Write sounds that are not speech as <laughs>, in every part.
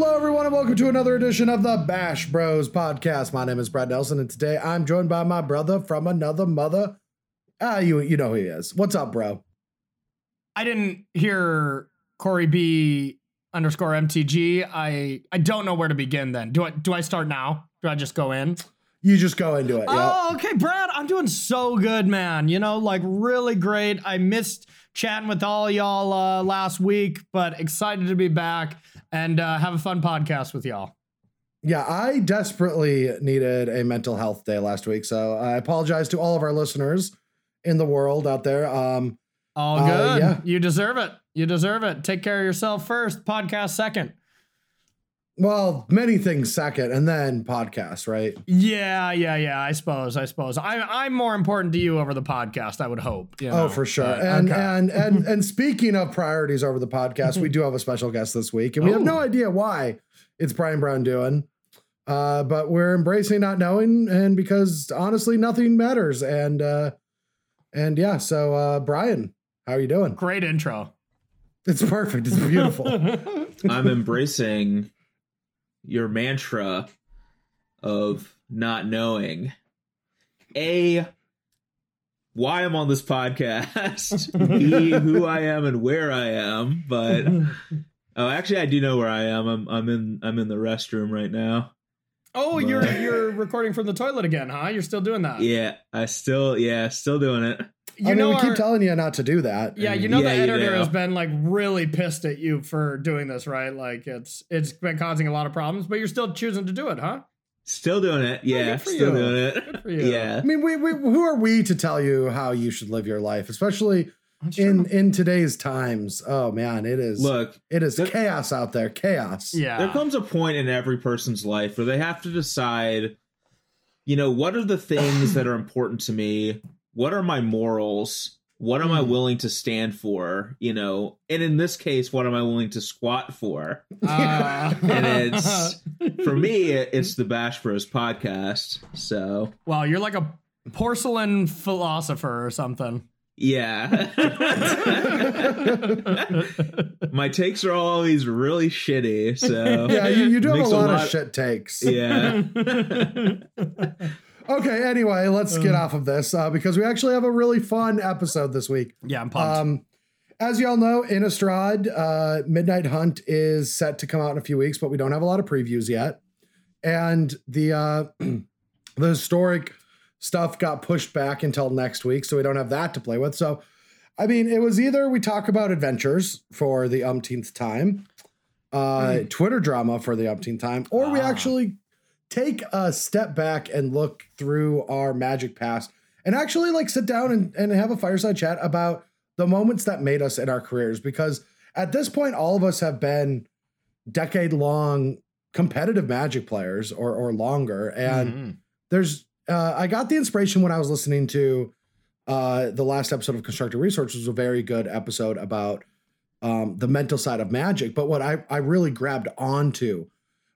Hello, everyone, and welcome to another edition of the Bash Bros podcast. My name is Brad Nelson, and today I'm joined by my brother from another mother. Ah, you you know who he is. What's up, bro? I didn't hear Corey B underscore MTG. I I don't know where to begin. Then do I do I start now? Do I just go in? You just go into it. Oh, okay, Brad. I'm doing so good, man. You know, like really great. I missed chatting with all y'all uh, last week, but excited to be back and uh, have a fun podcast with y'all. Yeah, I desperately needed a mental health day last week, so I apologize to all of our listeners in the world out there. Um, all good. Uh, yeah. You deserve it. You deserve it. Take care of yourself first. Podcast second. Well, many things second, and then podcast, right? Yeah, yeah, yeah. I suppose. I suppose. I, I'm more important to you over the podcast. I would hope. You oh, know? Oh, for sure. But, and, okay. and and <laughs> and speaking of priorities over the podcast, we do have a special guest this week, and we Ooh. have no idea why it's Brian Braun-Duin. Uh, but we're embracing not knowing, and because honestly, nothing matters. And uh, and yeah, so uh, Brian, how are you doing? Great intro. It's perfect. It's beautiful. <laughs> I'm embracing your mantra of not knowing a why I'm on this podcast, <laughs> b who I am and where I am, but <laughs> oh, actually, I do know where I am. I'm I'm in I'm in the restroom right now. Oh, but, you're you're recording from the toilet again, huh? You're still doing that? Yeah, I still yeah, still doing it you I know, we our, keep telling you not to do that. Yeah, you know yeah, the editor has been like really pissed at you for doing this, right? Like it's it's been causing a lot of problems, but you're still choosing to do it, huh? Still doing it, yeah. still you. doing it, Good for you. yeah. I mean, we, we who are we to tell you how you should live your life, especially in in today's times? Oh man, it is. Look, it is there, chaos out there. Chaos. Yeah. There comes a point in every person's life where they have to decide. You know, what are the things that are important to me? What are my morals? What am mm. I willing to stand for? You know, and in this case, what am I willing to squat for? Uh. and it's <laughs> for me, it's the Bash Bros podcast. So, wow, you're like a porcelain philosopher or something. Yeah. <laughs> My takes are always really shitty. So yeah, you, you do have a lot, a lot, of shit takes. Yeah. <laughs> Okay, anyway, let's get off of this uh, because we actually have a really fun episode this week. Yeah, I'm pumped. Um, as y'all know, Innistrad, uh, Midnight Hunt is set to come out in a few weeks, but we don't have a lot of previews yet. And the uh, <clears throat> the historic stuff got pushed back until next week, so we don't have that to play with. So, I mean, it was either we talk about adventures for the umpteenth time, uh, mm. Twitter drama for the umpteenth time, or ah. we actually take a step back and look through our magic past and actually like sit down and, and have a fireside chat about the moments that made us in our careers because at this point all of us have been decade long competitive magic players or or longer and mm-hmm. there's uh, I got the inspiration when I was listening to uh, the last episode of Constructive Research was a very good episode about um, the mental side of magic. But what I, I really grabbed onto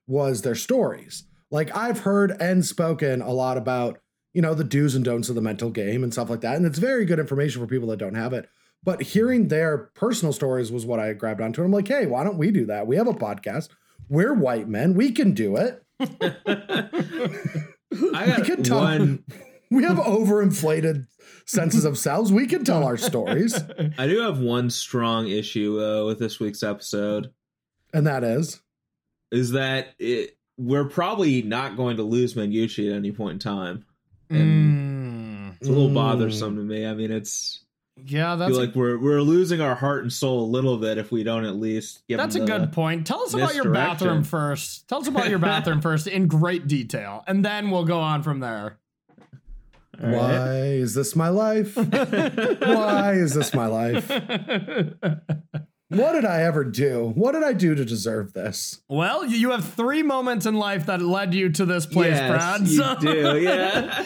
was their stories. Like I've heard and spoken a lot about, you know, the do's and don'ts of the mental game and stuff like that. And it's very good information for people that don't have it. But hearing their personal stories was what I grabbed onto. And I'm like, hey, why don't we do that? We have a podcast. We're white men. We can do it. <laughs> <laughs> I got we can tell, one. <laughs> We have overinflated senses of selves. We can tell our stories. I do have one strong issue uh, with this week's episode, and that is, is that it we're probably not going to lose Manguchi at any point in time. And mm. it's a little mm. bothersome to me. I mean, it's yeah, that's like we're we're losing our heart and soul a little bit if we don't at least give. That's a good point. Tell us about your bathroom first. Tell us about your <laughs> bathroom first in great detail, and then we'll go on from there. All Why right. is this my life? Why is this my life? <laughs> <laughs> What did I ever do? What did I do to deserve this? Well, you have three moments in life that led you to this place, yes, Brad. You so. do, yeah.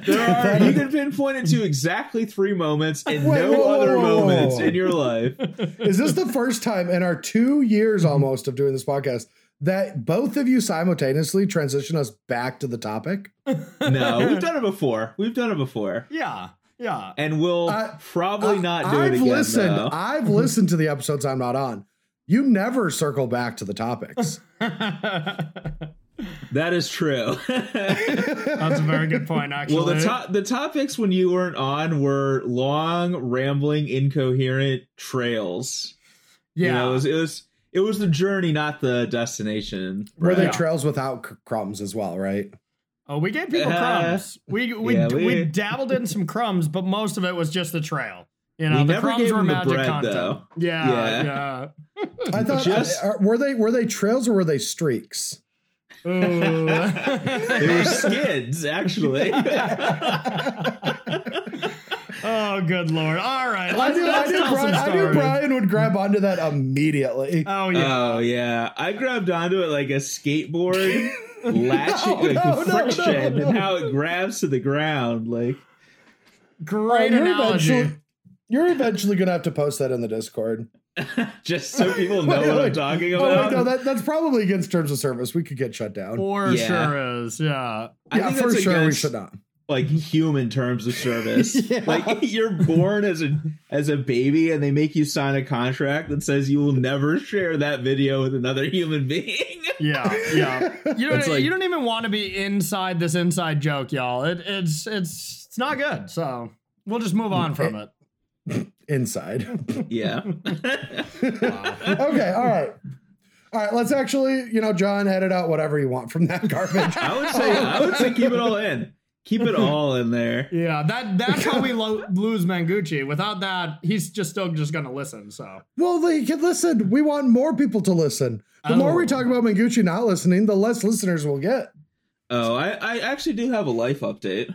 <laughs> there are. You can pinpoint it to exactly three moments and Wait, no whoa, other whoa, whoa, moments in your life. Is this the first time in our two years almost of doing this podcast that both of you simultaneously transition us back to the topic? No, we've done it before. We've done it before. Yeah. Yeah. And we'll probably not do I've it again. Listened, though. I've listened to the episodes I'm not on. you never circle back to the topics. <laughs> That is true. <laughs> That's a very good point, actually. well, the to- the topics when you weren't on were long, rambling, incoherent trails. yeah. You know, it was it was it was the journey, not the destination. Were they Yeah. trails without c- crumbs as well, right? Oh, we gave people Uh, crumbs. We we, yeah, we we- dabbled in some crumbs, but most of it was just the trail. You know, We the never crumbs gave were them the magic bread, content. though. Yeah, Yeah. yeah. I thought Just- uh, were they were they trails or were they streaks? They were skids, actually. <laughs> oh, good lord! All right, I let's, knew, I, let's knew Brian, some I knew. Brian would grab onto that immediately. Oh yeah. Oh yeah, I grabbed onto it like a skateboard, <laughs> latching No, like no, the friction no, no. and how it grabs to the ground. Like Great Oh, you're analogy. eventually- You're eventually gonna have to post that in the Discord. <laughs> just so people know Wait, what I'm wait. talking Oh about. wait, no, that, that's probably against terms of service. We could get shut down. For Yeah. sure is. Yeah. I yeah, think for that's sure we should not. Like mm-hmm. human terms of service. <laughs> Yeah. Like you're born as a as a baby, and they make you sign a contract that says you will never share that video with another human being. <laughs> Yeah. Yeah. You don't, like- you don't even want to be inside this inside joke, y'all. It, it's it's it's not good. So we'll just move on from it. <laughs> Inside. yeah. okay, all right. All right, let's actually, you know, John, edit out whatever you want from that garbage. I would say I would say keep it all in. Keep it <laughs> all in there. Yeah, that that's how we lo- lose Mangucci. Without that, he's just still just gonna listen. So well, they can listen. We want more people to listen. The more we Oh. talk about Mangucci not listening, the less listeners we'll get. Oh, I, I actually do have a life update.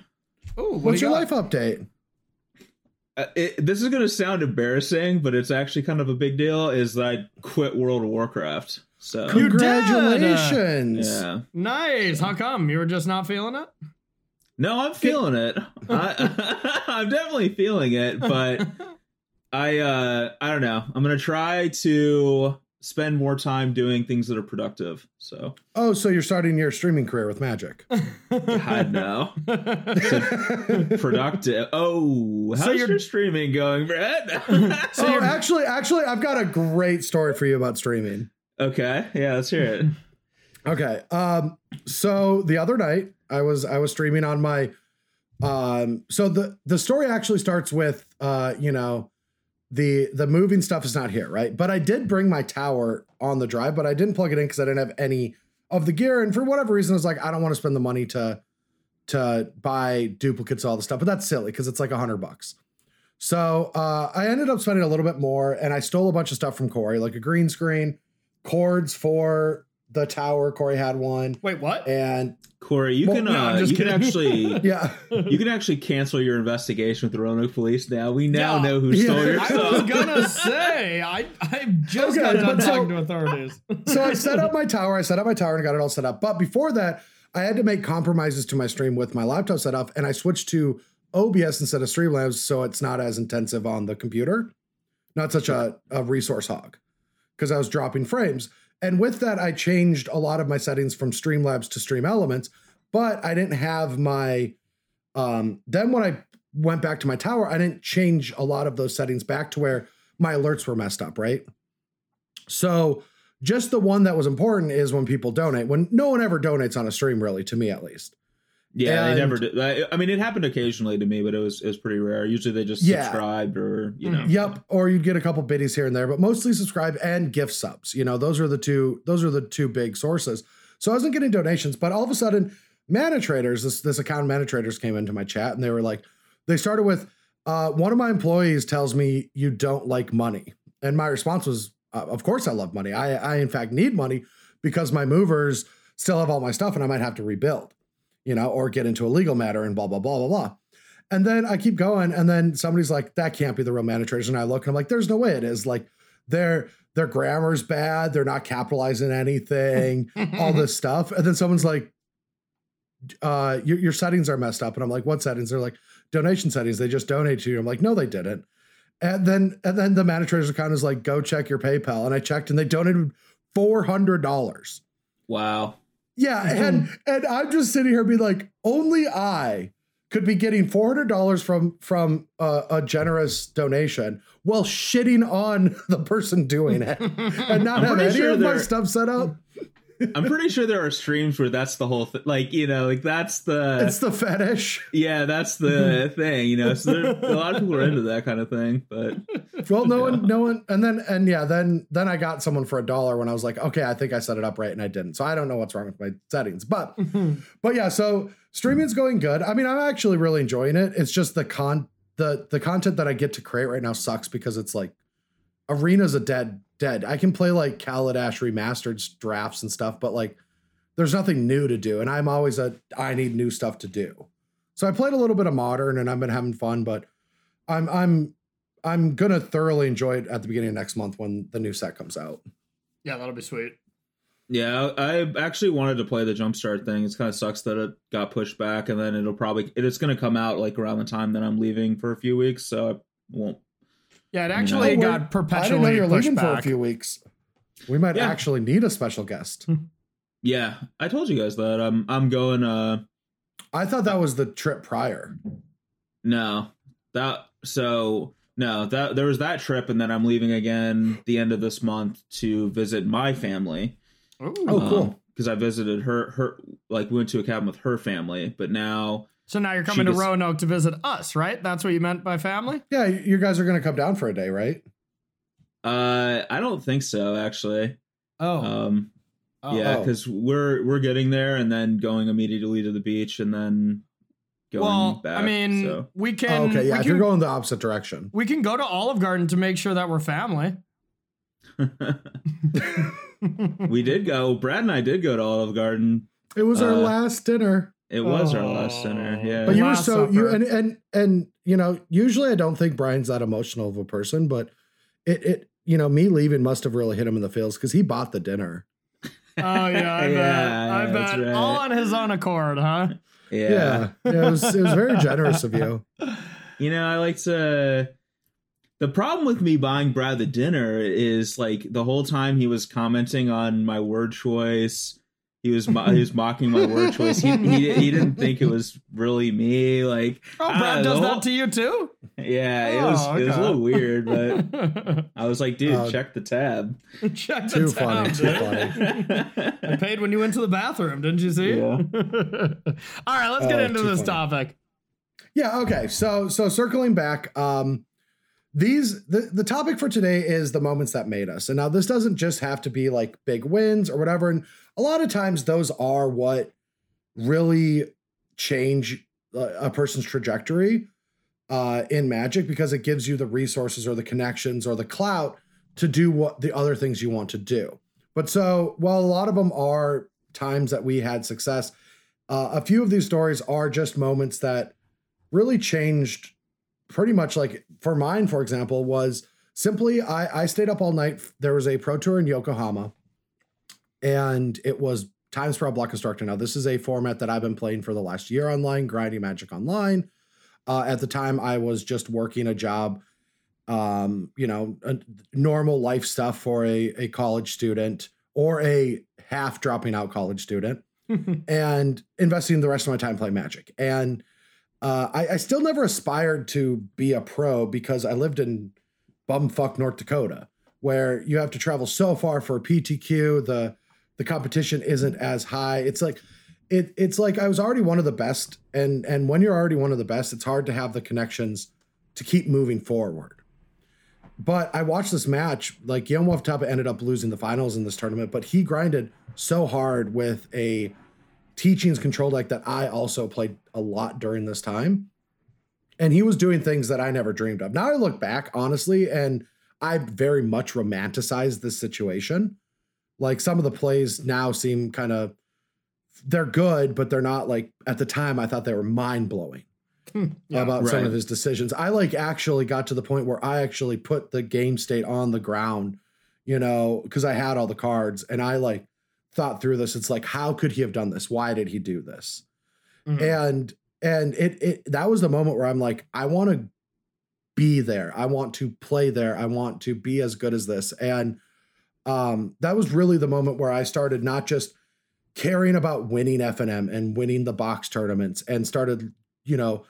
Ooh, what What's do your you got? life update? Uh, it, this is going to sound embarrassing, but it's actually kind of a big deal. Is that I quit World of Warcraft? So You did! Congratulations. yeah, Nice. How come you were just not feeling it? No, I'm feeling it. <laughs> I, <laughs> I'm definitely feeling it, but I uh I don't know. I'm gonna try to spend more time doing things that are productive. So Oh, so you're starting your streaming career with Magic. <laughs> God no. productive. Oh, how's So your streaming going, Brett? So oh, actually, actually, I've got a great story for you about streaming. okay, yeah, let's hear it. Okay. Um, so the other night I was I was streaming on my um so the the story actually starts with uh, you know, the the moving stuff is not here, right? But I did bring my tower on the drive, but I didn't plug it in because I didn't have any of the gear. And for whatever reason, I was like, I don't want to spend the money to to buy duplicates, all the stuff. But that's silly because it's like a hundred bucks. So uh, I ended up spending a little bit more, and I stole a bunch of stuff from Corey, like a green screen, cords for the tower. Corey had one, Wait, what? and Corey, you Well, can no, uh, just you can actually <laughs> yeah, you can actually cancel your investigation with the Roanoke Police now. We now Yeah. know who Yeah. stole your I was gonna say I I've just Okay, got done but so- talking to authorities. <laughs> so I set up <laughs> my tower. I set up my tower and got it all set up. But before that, I had to make compromises to my stream with my laptop set up, and I switched to OBS instead of Streamlabs, so it's not as intensive on the computer, not such a, a resource hog, because I was dropping frames. And with that, I changed a lot of my settings from Streamlabs to Stream Elements, but I didn't have my. Um, then when I went back to my tower, I didn't change a lot of those settings back to where my alerts were messed up, right? So just the one that was important is when people donate. When no one ever donates on a stream, really, to me at least. Yeah, And- they never did. I, mean, it happened occasionally to me, but it was it was pretty rare. Usually, they just Yeah. subscribed or you know. Yep, or you'd get a couple biddies here and there, but mostly subscribe and gift subs. You know, those are the two. Those are the two big sources. So I wasn't getting donations, but all of a sudden, Mana Traders, this this account Mana Traders came into my chat and they were like, they started with, uh, one of my employees tells me you don't like money, and my response was, uh, of course I love money. I I in fact need money because my movers still have all my stuff and I might have to rebuild, you know, or get into a legal matter and blah blah blah blah blah. And then I keep going, and then somebody's like, "That can't be the real mana traders." And I look, and I'm like, "There's no way it is." Like, their their grammar's bad. They're not capitalizing anything. <laughs> all this stuff. And then someone's like, "Uh, your, your settings are messed up." And I'm like, "What settings?" They're like, "Donation settings. They just donate to you." I'm like, "No, they didn't." And then and then the mana traders account is like, "Go check your PayPal." And I checked, and they donated four hundred dollars. Wow. Yeah, and and I'm just sitting here being like, only I could be getting four hundred dollars from from uh, a generous donation while shitting on <laughs> the person doing it <laughs> and not have any sure of my stuff set up. I'm pretty sure there are streams where that's the whole thing. Like you know, like that's the It's the fetish. yeah, that's the <laughs> thing. You know, so there, a lot of people are into that kind of thing. But Well, no one, no one, and then and yeah, then then I got someone for a dollar when I was like, okay, I think I set it up right, and I didn't. So I don't know what's wrong with my settings, but <laughs> but yeah, so streaming's going good. I mean, I'm actually really enjoying it. It's just the con the the content that I get to create right now sucks because it's like arena's a dead dead. I can play like Kaladesh remastered drafts and stuff, but like there's nothing new to do, and I'm always a I need new stuff to do. So I played a little bit of modern, and I've been having fun, but I'm I'm I'm gonna thoroughly enjoy it at the beginning of next month when the new set comes out. yeah, that'll be sweet. yeah, I I actually wanted to play the jumpstart thing. It kind of sucks that it got pushed back, and then it'll probably it's going to come out like around the time that I'm leaving for a few weeks. So I won't. Yeah, it actually we're- got perpetually I didn't know you were pushed leaving for a few weeks. We might Yeah. actually need a special guest. Hmm. Yeah, I told you guys that. I'm I'm going. Uh, I thought that was the trip prior. no, that so no that there was that trip, and then I'm leaving again the end of this month to visit my family. Ooh. Oh, cool. Um, because I visited her her like we went to a cabin with her family, but now So now you're She coming to just- Roanoke to visit us, right? That's what you meant by family? Yeah, you guys are gonna come down for a day, right? uh I don't think so actually. Oh. Um oh. yeah, Oh. because we're we're getting there and then going immediately to the beach and then going well, back. I mean, so. we Oh, can. okay, yeah. If can, you're going the opposite direction, we can go to Olive Garden to make sure that we're family. <laughs> we did go. Brad and I did go to Olive Garden. it was our Uh, last dinner. It was our last dinner. Oh. Yeah. But you were Last so you and and and you know usually I don't think Brian's that emotional of a person, but it it you know me leaving must have really hit him in the feels because he bought the dinner. Oh yeah, I <laughs> bet. Yeah, I bet. right. All on his own accord, huh? yeah. Yeah, yeah it was it was very generous of you. <laughs> You know, I like to. The problem with me buying Brad the dinner is like the whole time he was commenting on my word choice. He was mo- he was mocking my word <laughs> choice. He, he he didn't think it was really me. Like Oh, Brad does know. that to you too? Yeah, it was Oh, it was a little weird, but <laughs> I was like, dude, Uh, check the tab. Check the Too tab, funny, too funny. <laughs> I paid when you went to the bathroom, didn't you see? Yeah. All right, let's get Oh, into this funny. topic. Yeah. Okay. So so circling back, um, these the the topic for today is the moments that made us. And now this doesn't just have to be like big wins or whatever. And a lot of times those are what really change a person's trajectory uh, in Magic because it gives you the resources or the connections or the clout to do what the other things you want to do. But so while a lot of them are times that we had success, uh, a few of these stories are just moments that really changed pretty much like for mine for example was simply i i stayed up all night. There was a pro tour in yokohama and it was time spiral block constructor. Now this is a format that i've been playing for the last year online grinding magic online. Uh, at the time i was just working a job um you know normal life stuff for a, a college student or a half dropping out college student <laughs> and investing the rest of my time playing magic. And uh, I, I still never aspired to be a pro because I lived in bumfuck North Dakota, where you have to travel so far for a PTQ. The the competition isn't as high. It's like it it's like I was already one of the best, and and when you're already one of the best, it's hard to have the connections to keep moving forward. But I watched this match. Like Guillermo Tapa ended up losing the finals in this tournament, but he grinded so hard with a teachings control deck that I also played a lot during this time. And he was doing things that I never dreamed of. Now I look back, honestly, and I very much romanticized this situation. Like some of the plays now seem kind of they're good, but they're not like at the time I thought they were mind blowing hmm. Yeah, about some of his decisions. I like actually got to the point where I actually put the game state on the ground, you know, because I had all the cards and I like thought through this. It's like, how could he have done this? Why did he do this? Mhm. And and it it that was the moment where I'm like, I want to be there. I want to play there. I want to be as good as this. And um that was really the moment where I started not just caring about winning FNM and winning the box tournaments and started you know,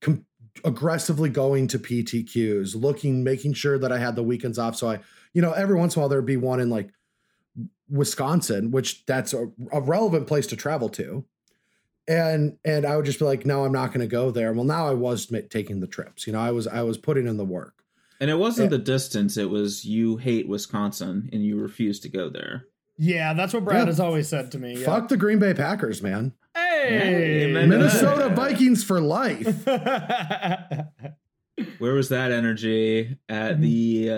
com- aggressively going to PTQs, looking, making sure that I had the weekends off. So I, you know, every once in a while there'd be one in like Wisconsin, which that's a, a relevant place to travel to. And and I would just be like, no, I'm not going to go there. Well, now I was taking the trips. You know, I was I was putting in the work. And it wasn't the distance; it was you hate Wisconsin and you refuse to go there. Yeah, that's what Brad Yeah. has always said to me. yeah. Fuck the Green Bay Packers, man. Hey, Amen to Minnesota that. Vikings for life. <laughs> Where was that energy at the uh,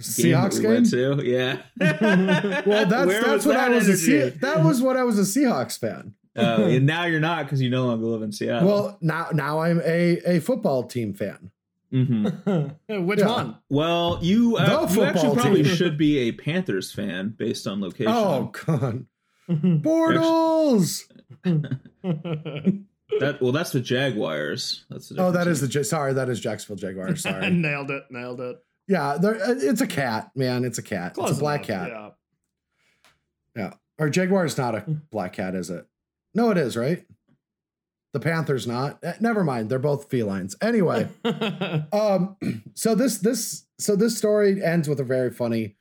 Seahawks that we game. went to? Yeah. <laughs> Well, that's Where that's what that I was. A Se- that was what I was a Seahawks fan. Oh, and <laughs> now you're not because you no longer live in Seattle. Well, now now I'm a a football team fan. hmm <laughs> Which Yeah. one? well, you, uh, The you actually football probably should be a Panthers fan based on location. Oh God, <laughs> Bortles. that well, that's the Jaguars. That's the Oh, that difference. is the Ja- sorry. That is Jacksonville Jaguars. Sorry. nailed it. Nailed it. yeah, there- uh, it's a cat, man. It's a cat. Close it's a black enough, cat. Yeah. Yeah. Or Jaguar is not a black cat, is it? No, it is, right? The Panther's not. Eh, Never mind. They're both felines. Anyway, <laughs> um, <clears throat> so this this so this story ends with a very funny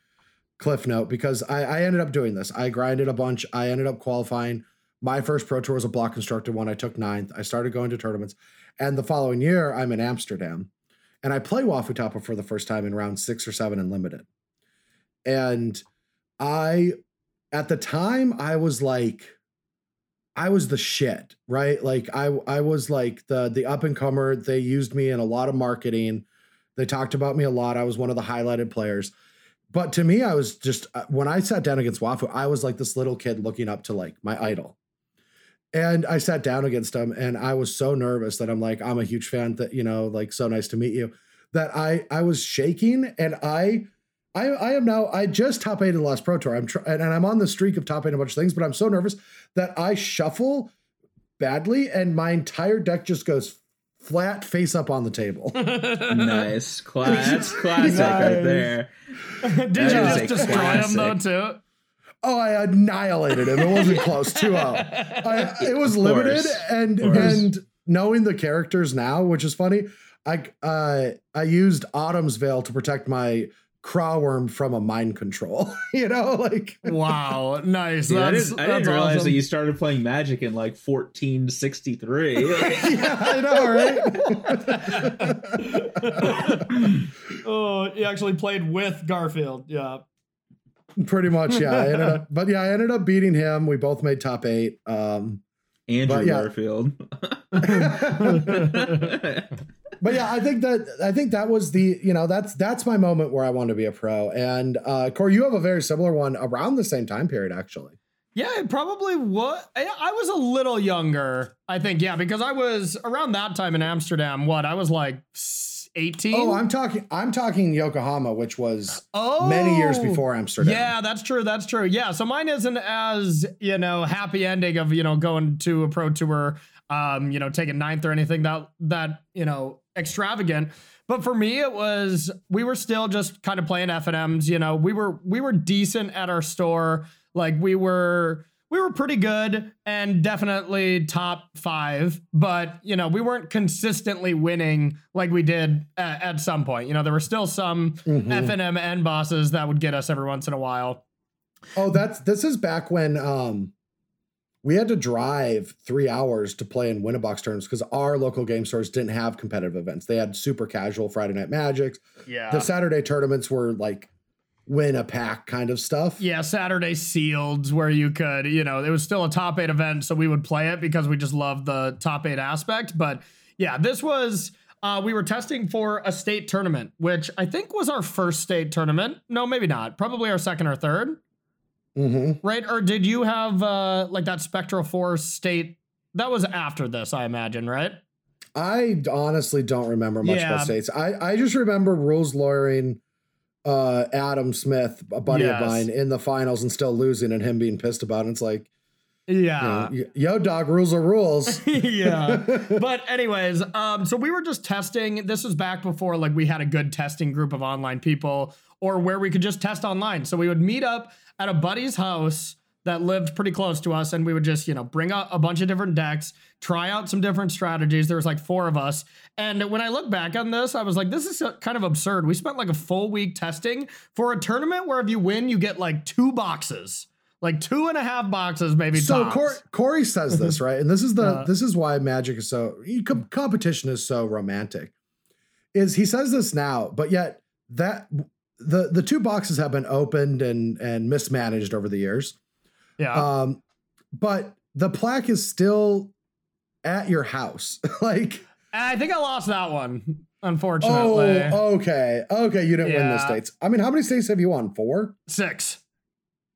cliff note because I, I ended up doing this. I grinded a bunch. I ended up qualifying. My first pro tour was a block constructed one. I took ninth. I started going to tournaments. And the following year, I'm in Amsterdam. And I play Wafo-Tapa for the first time in round six or seven in limited. And I at the time I was like I was the shit, right? Like I I was like the the up and comer. They used me in a lot of marketing. They talked about me a lot. I was one of the highlighted players. But to me, I was just uh, when I sat down against Wafo, I was like this little kid looking up to like my idol. And I sat down against him and I was so nervous that I'm like, I'm a huge fan that, you know, like so nice to meet you. That I I was shaking and I I, I am now. I just top eight in the last pro tour. I'm tr- and, and I'm on the streak of top eight a bunch of things, but I'm so nervous that I shuffle badly and my entire deck just goes flat face up on the table. <laughs> nice. Cla- that's <laughs> classic right there. Did you just a destroy him though too? oh, I annihilated him. It wasn't close. 2 0. I, it was limited, and and knowing the characters now, which is funny, I uh, I used Autumn's Veil to protect my Craw Wurm from a mind control. <laughs> you know, like Wow, nice. Dude, I didn't, I didn't that's realize awesome. that you started playing Magic in like 1463. <laughs> yeah, I know, right? <laughs> oh, you actually played with Garfield. Yeah. Pretty much, yeah. I ended up, but yeah, I ended up beating him. We both made top eight. Um, Andrew But yeah. Garfield. But yeah, I think that I think that was the you know that's that's my moment where I want to be a pro. And uh, Corey, you have a very similar one around the same time period, actually. Yeah, it probably what I I was a little younger, I think. Yeah, because I was around that time in Amsterdam. What I was like eighteen. Oh, I'm talking. I'm talking Yokohama, which was oh, many years before Amsterdam. Yeah, that's true. That's true. Yeah, so mine isn't as you know happy ending of you know going to a pro tour, um, you know taking ninth or anything that that you know extravagant. But for me, it was we were still just kind of playing F and M's. You know, we were we were decent at our store. Like we were we were pretty good and definitely top five, but you know we weren't consistently winning like we did at, at some point. You know, there were still some Mhm. F and M and bosses that would get us every once in a while. Oh, that's this is back when um we had to drive three hours to play in Winnabox terms because our local game stores didn't have competitive events. They had super casual Friday night magics. Yeah. The Saturday tournaments were like win a pack kind of stuff. yeah, Saturday sealed where you could, you know, it was still a top eight event, so we would play it because we just loved the top eight aspect. But yeah, this was uh, we were testing for a state tournament, which I think was our first state tournament. No, maybe not. Probably our second or third, Mm-hmm. right? Or did you have uh, like that Spectral Force state? That was after this, I imagine, right? I honestly don't remember much Yeah. about states. I, I just remember rules lawyering uh, Adam Smith, a buddy Yes. of mine, in the finals and still losing and him being pissed about it. It's like, Yeah. you know, yo, dog, rules are rules. <laughs> yeah. <laughs> But anyways, um, so we were just testing. This was back before like we had a good testing group of online people or where we could just test online. So we would meet up at a buddy's house that lived pretty close to us, and we would just, you know, bring out a bunch of different decks, try out some different strategies. There was like four of us. And when I look back on this, I was like, this is kind of absurd. We spent like a full week testing for a tournament where if you win, you get like two boxes. Like two and a half boxes, maybe. So tops. Corey, Corey says this right, and this is the <laughs> Uh, this is why Magic is so com- competition is so romantic. Is he says this now, but yet that the the two boxes have been opened and and mismanaged over the years. yeah. Um, but the plaque is still at your house. <laughs> like, I think I lost that one, unfortunately. Oh, okay, okay, you didn't win the states. I mean, how many states have you won? Four. Six.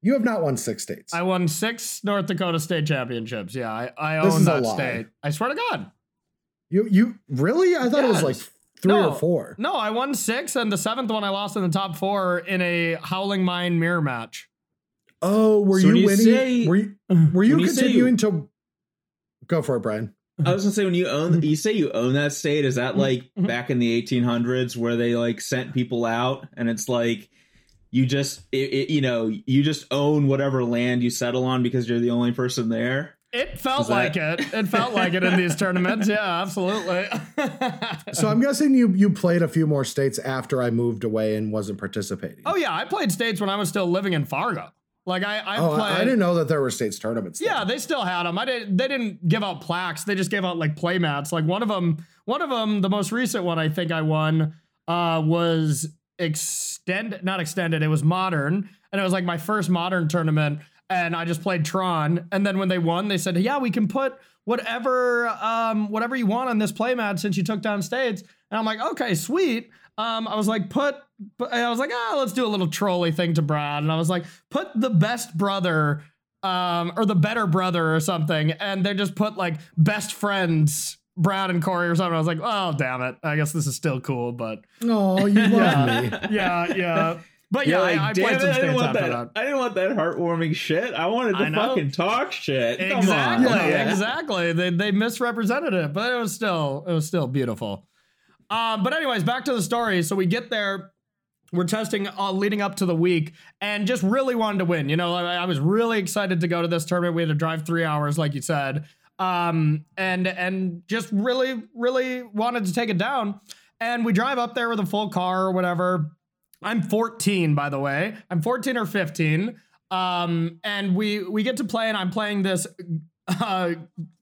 You have not won six states. I won six North Dakota state championships. Yeah, I, I own that state. I swear to God. you you really? I thought it was like three No. or four. No, I won six, and the seventh one I lost in the top four in a Howling Mine mirror match. Oh, were So you you winning? say- were you, were you when you continuing to go for it, Brian? I was gonna say when you own you say you own that state, is that like Mhm. back in the eighteen hundreds where they like sent people out and it's like you just it, it, you know you just own whatever land you settle on because you're the only person there. It felt like it. It felt like it in these <laughs> tournaments. Yeah, absolutely. So I'm guessing you you played a few more states after I moved away and wasn't participating. oh yeah, I played states when I was still living in Fargo. Like I, I Oh, played. I, I didn't know that there were states tournaments. Yeah, then. they still had them. I didn't. They didn't give out plaques. They just gave out like play mats. Like one of them, one of them, the most recent one I think I won uh, was extend, not extended. It was modern, and it was like my first modern tournament. And I just played Tron. And then when they won, they said, "Yeah, we can put whatever, um, whatever you want on this playmat since you took down states." And I'm like, "Okay, sweet." Um, I was like, put, I was like, ah, let's do a little trolley thing to Brad. And I was like, put the best brother, um, or the better brother or something. And they just put like best friends, Brad and Corey or something. I was like, oh, damn it. I guess this is still cool, but Oh, you <laughs> love Yeah. me. yeah, yeah. But yeah, like, I, I played some I didn't want that, that. I didn't want that heartwarming shit. I wanted to know. fucking talk shit. Come Exactly, on. Yeah. exactly. They they misrepresented it, but it was still it was still beautiful. Um, but anyways, back to the story. So we get there, we're testing uh, leading up to the week, and just really wanted to win. You know, I, I was really excited to go to this tournament. We had to drive three hours, like you said, um, and and just really really wanted to take it down. And we drive up there with a full car or whatever. I'm 14, by the way. I'm 14 or 15. Um, and we we get to play, and I'm playing this uh,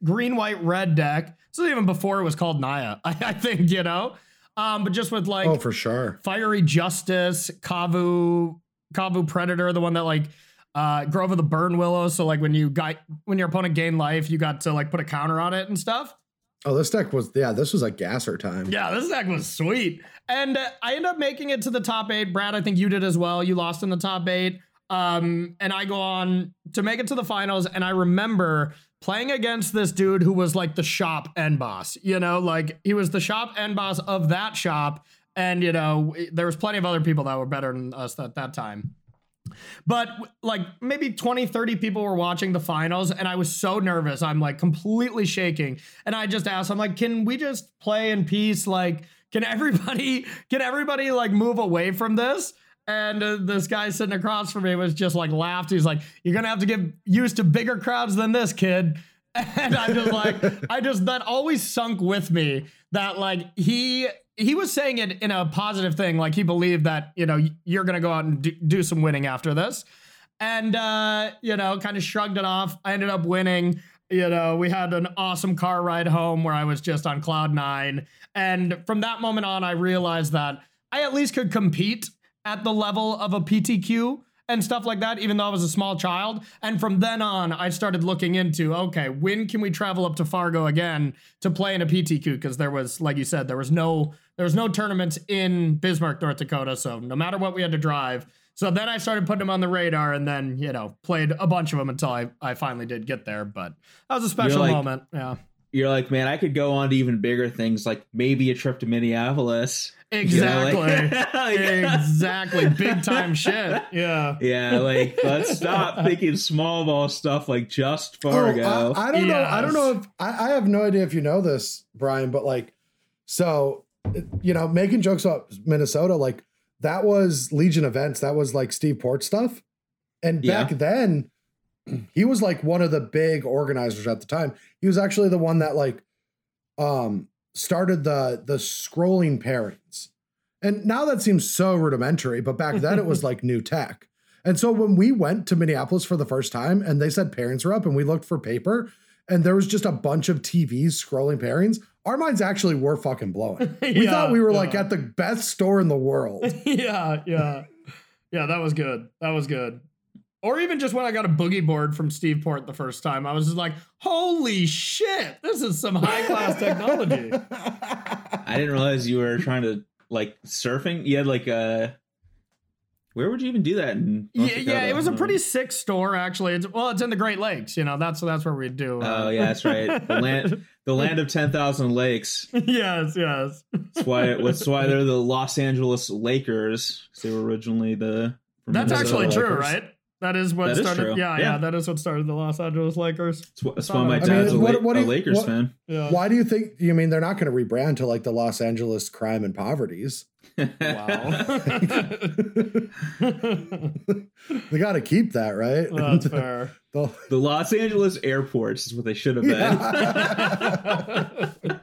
green, white, red deck. This is even before it was called Naya, <laughs> I, I think, you know. Um, but just with like oh, for sure. Fiery Justice, Kavu, Kavu Predator, the one that like uh Grove of the Burn Willow. So like when you got when your opponent gained life, you got to like put a counter on it and stuff. Oh, this deck was yeah. This was like gasser time. Yeah, this deck was sweet. And uh, I end up making it to the top eight. Brad, I think you did as well. You lost in the top eight. Um, and I go on to make it to the finals. And I remember playing against this dude who was like the shop end boss. You know, like he was the shop end boss of that shop. And, you know, there was plenty of other people that were better than us at that time. But like maybe 20, 30 people were watching the finals, and I was so nervous. I'm like completely shaking. And I just asked, I'm like, can we just play in peace? Like, can everybody, <laughs> can everybody like move away from this? And uh, this guy sitting across from me was just like laughed. He's like, You're gonna have to get used to bigger crowds than this, kid. <laughs> And I'm just like, <laughs> I just that always sunk with me that like he he was saying it in a positive thing, like he believed that you know you're gonna go out and do, do some winning after this, and uh, you know kind of shrugged it off. I ended up winning. You know, we had an awesome car ride home where I was just on cloud nine, and from that moment on, I realized that I at least could compete at the level of a PTQ and stuff like that, even though I was a small child. And from then on, I started looking into okay, when can we travel up to Fargo again to play in a PTQ? Because there was, like you said, there was no there was no tournaments in Bismarck, North Dakota. So no matter what we had to drive. So then I started putting them on the radar, and then you know played a bunch of them until I I finally did get there. But that was a special like- moment. Yeah. You're like, man, I could go on to even bigger things, like maybe a trip to Minneapolis. You know, Exactly. <laughs> like- like- exactly. Big time shit. Yeah. Yeah, like let's stop thinking small ball stuff like just Oh, Fargo. I, I don't know. I don't know if I, I have no idea if you know this, Brian, but like, so you know, making jokes about Minnesota, like that was Legion events. That was like Steve Port stuff. And Yeah. back then, he was like one of the big organizers at the time. He was actually the one that like um started the the scrolling pairings. And now that seems so rudimentary, but back then it was <laughs> like new tech. And so when we went to Minneapolis for the first time and they said pairings were up and we looked for paper and there was just a bunch of TVs scrolling pairings, our minds actually were fucking blowing. <laughs> We Yeah, thought we were like at the best store in the world. <laughs> yeah, yeah. Yeah, that was good. That was good. Or even just when I got a boogie board from Steve Port the first time, I was just like, holy shit, this is some high class <laughs> technology. I didn't realize you were trying to like surfing. You had like a. Where would you even do that? In North yeah, yeah, it was a pretty sick store actually. It's well, it's in the Great Lakes, you know. That's that's where we do. uh, Oh yeah, that's right. The <laughs> land, the land of ten thousand lakes. yes, yes. That's why. That's why they're the Los Angeles Lakers. They were originally the. from That's Minnesota actually true, right? That is what That is started. true. Yeah, yeah, Yeah. that is what started the Los Angeles Lakers. That's why, that's why my I mean, dad's a, what- La- what do a you- Lakers what- fan. Yeah. Why do you think you mean they're not going to rebrand to like the Los Angeles crime and poverties? Wow. <laughs> They got to keep that, right? That's fair. <laughs> The- the Los Angeles airports is what they should have been. Yeah. <laughs>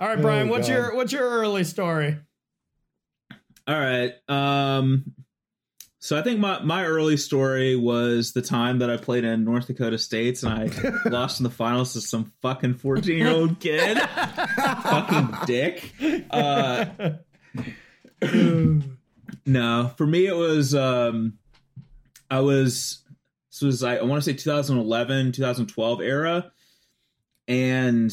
All right, Brian, Oh, what's God. your what's your early story? All right. Um so I think my my early story was the time that I played in North Dakota States and I <laughs> lost in the finals to some fucking 14-year-old kid. <laughs> fucking dick. Uh no, for me it was um I was this was I, I want to say 2011, 2012 era and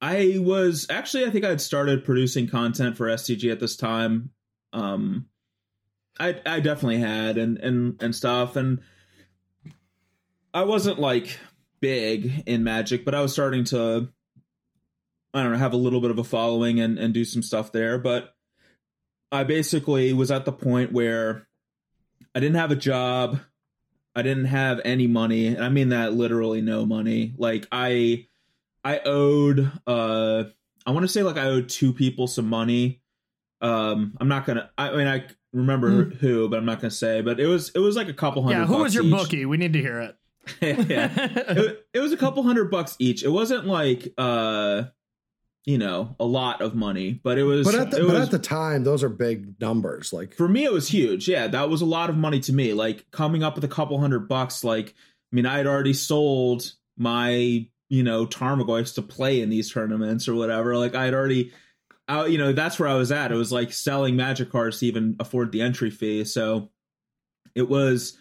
I was actually I think I had started producing content for SCG at this time. Um I I definitely had and and and stuff and I wasn't like big in Magic, but I was starting to I don't know, have a little bit of a following and and do some stuff there, but I basically was at the point where I didn't have a job. I didn't have any money, and I mean that literally no money. Like I I owed uh I want to say like I owed two people some money. Um I'm not gonna I mean I remember who, but I'm not gonna say, but it was it was like a couple hundred yeah, who bucks was your each. bookie? We need to hear it. <laughs> yeah. It, it was a couple hundred bucks each. It wasn't like uh you know, a lot of money, but it was but at the it but was at the time, those are big numbers. Like for me it was huge yeah that was a lot of money to me like coming up with a couple hundred bucks like i mean i had already sold my you know tarmogoyfs to play in these tournaments or whatever like i had already I, you know that's where i was at. It was like selling magic cards to even afford the entry fee. So it was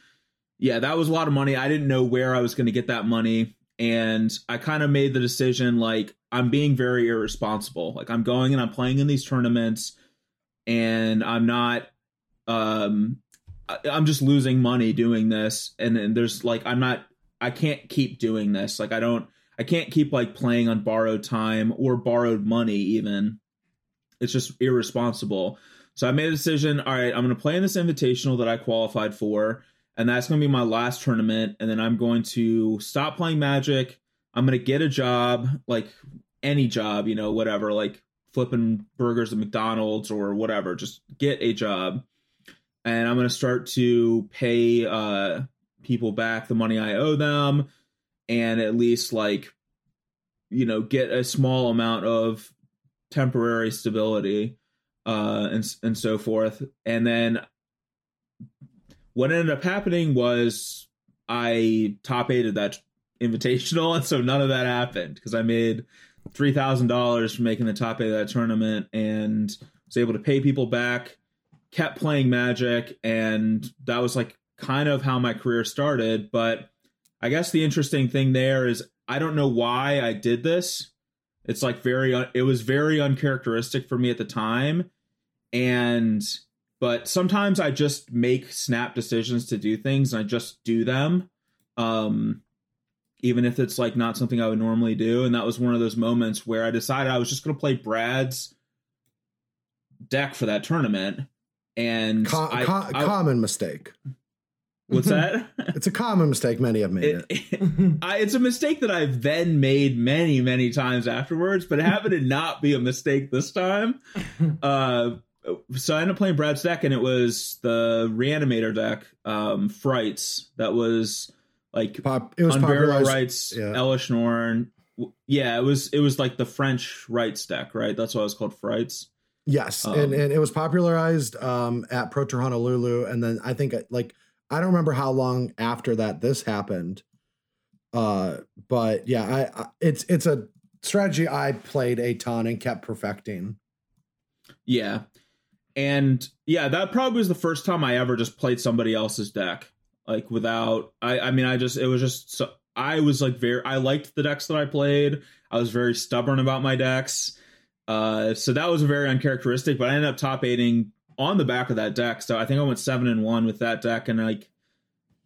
yeah that was a lot of money. I didn't know where i was going to get that money. And i kind of made the decision like i'm being very irresponsible. Like i'm going and i'm playing in these tournaments and i'm not um i'm just losing money doing this. And, and there's like i'm not i can't keep doing this. Like i don't i can't keep like playing on borrowed time or borrowed money even it's just irresponsible. So i made a decision all right i'm going to play in this invitational that i qualified for and that's going to be my last tournament and then i'm going to stop playing magic. I'm going to get a job like any job you know whatever like flipping burgers at mcdonald's or whatever just get a job. And i'm going to start to pay uh people back the money i owe them and at least like you know get a small amount of temporary stability uh and and so forth and then what ended up happening was I top aided that invitational, <laughs> and so none of that happened because I made three thousand dollars from making the top eight of that tournament, and was able to pay people back. Kept playing Magic, and that was like kind of how my career started. But I guess the interesting thing there is I don't know why I did this. It's like very, un- it was very uncharacteristic for me at the time, and but sometimes I just make snap decisions to do things and I just do them. Um even if it's like not something I would normally do. And that was one of those moments where I decided I was just gonna play Brad's deck for that tournament. And co- I, co- I- common mistake. What's that? It's a common mistake. Many have made it. It- <laughs> I, it's a mistake that I've then made many, many times afterwards, but it happened to not be a mistake this time. <laughs> Uh, so I ended up playing Brad's deck, and it was the Reanimator deck, um, Frites. That was like Pop, it was popularized- Rites, yeah. Elesh Norn. Yeah, it was it was like the French Rites deck, right? That's why it was called Frites. Yes, Um, and and it was popularized um, at Pro Tour Honolulu, and then I think uh, like I don't remember how long after that this happened. Uh, but yeah, I, I it's it's a strategy I played a ton and kept perfecting. Yeah. And yeah, that probably was the first time I ever just played somebody else's deck. Like without I I mean I just it was just so I was like very I liked the decks that I played. I was very stubborn about my decks. Uh so that was very uncharacteristic, but I ended up top eighting on the back of that deck. So I think I went seven and one with that deck and like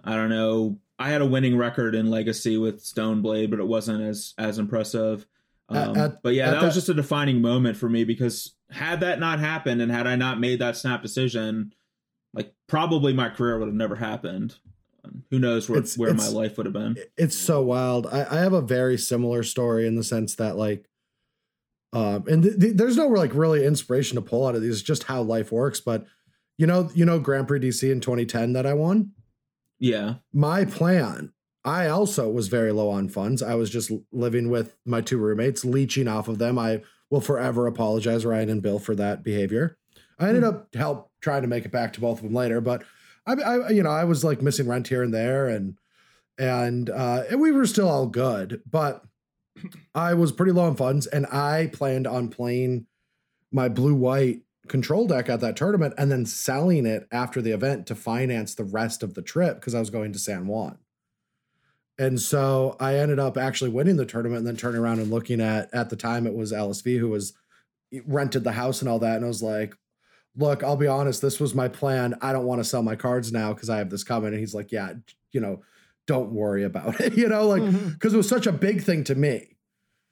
I don't know. I had a winning record in Legacy with Stoneblade, but it wasn't as as impressive. Um, at- but yeah, at that was just a defining moment for me because had that not happened and had I not made that snap decision, like probably my career would have never happened. Um, Who knows where It's- where my it's- life would have been? It's so wild. I, I have a very similar story in the sense that like, um, and th- th- there's no like really inspiration to pull out of these. Just how life works. But you know, you know, Grand Prix DC in 2010 that I won. Yeah, my plan i also was very low on funds i was just living with my two roommates leeching off of them i will forever apologize ryan and bill for that behavior i ended up help trying to make it back to both of them later but I, I you know i was like missing rent here and there and and uh and we were still all good but i was pretty low on funds and i planned on playing my blue white control deck at that tournament and then selling it after the event to finance the rest of the trip because I was going to San Juan. And so I ended up actually winning the tournament and then turning around and looking at at the time it was LSV who was eh, rented the house and all that and I was like look I'll be honest this was my plan I don't want to sell my cards now because I have this coming and he's like yeah you know don't worry about it <laughs> you know like mm-hmm. because it was such a big thing to me.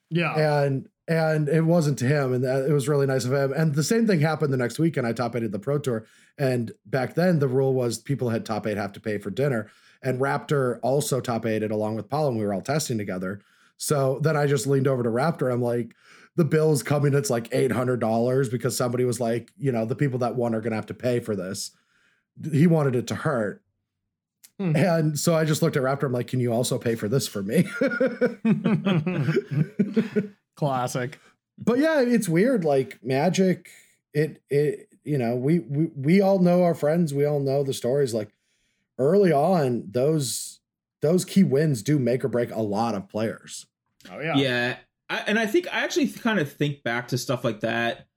Yeah. and and it wasn't to him and that, it was really nice of him. And the same thing happened the next week and i top eighted the pro tour. And back then the rule was people had top eight have to pay for dinner. And Wrapter also top eighted along with paul and we were all testing together. So then i just leaned over to Wrapter. I'm like the bill is coming. It's like $800 because somebody was like you know the people that won are going to have to pay for this. He wanted it to hurt Hmm. and so i just looked at Wrapter i'm like can you also pay for this for me <laughs> Classic. but yeah, it's weird. Like magic, it it you know we we we all know our friends. We all know the stories. Like early on, those those key wins do make or break a lot of players. Oh yeah. yeah. I, and I think I actually kind of think back to stuff like that.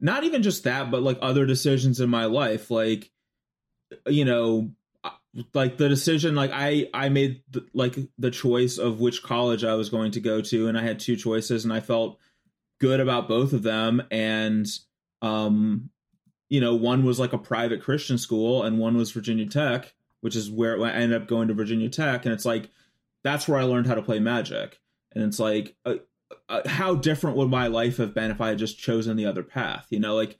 Not even just that, but like other decisions in my life, like you know, like the decision like i i made the, like the choice of which college i was going to go to and i had two choices and i felt good about both of them and um you know one was like a private christian school and one was virginia tech which is where i ended up going to virginia tech and it's like that's where i learned how to play magic and it's like uh, uh, how different would my life have been if i had just chosen the other path you know? Like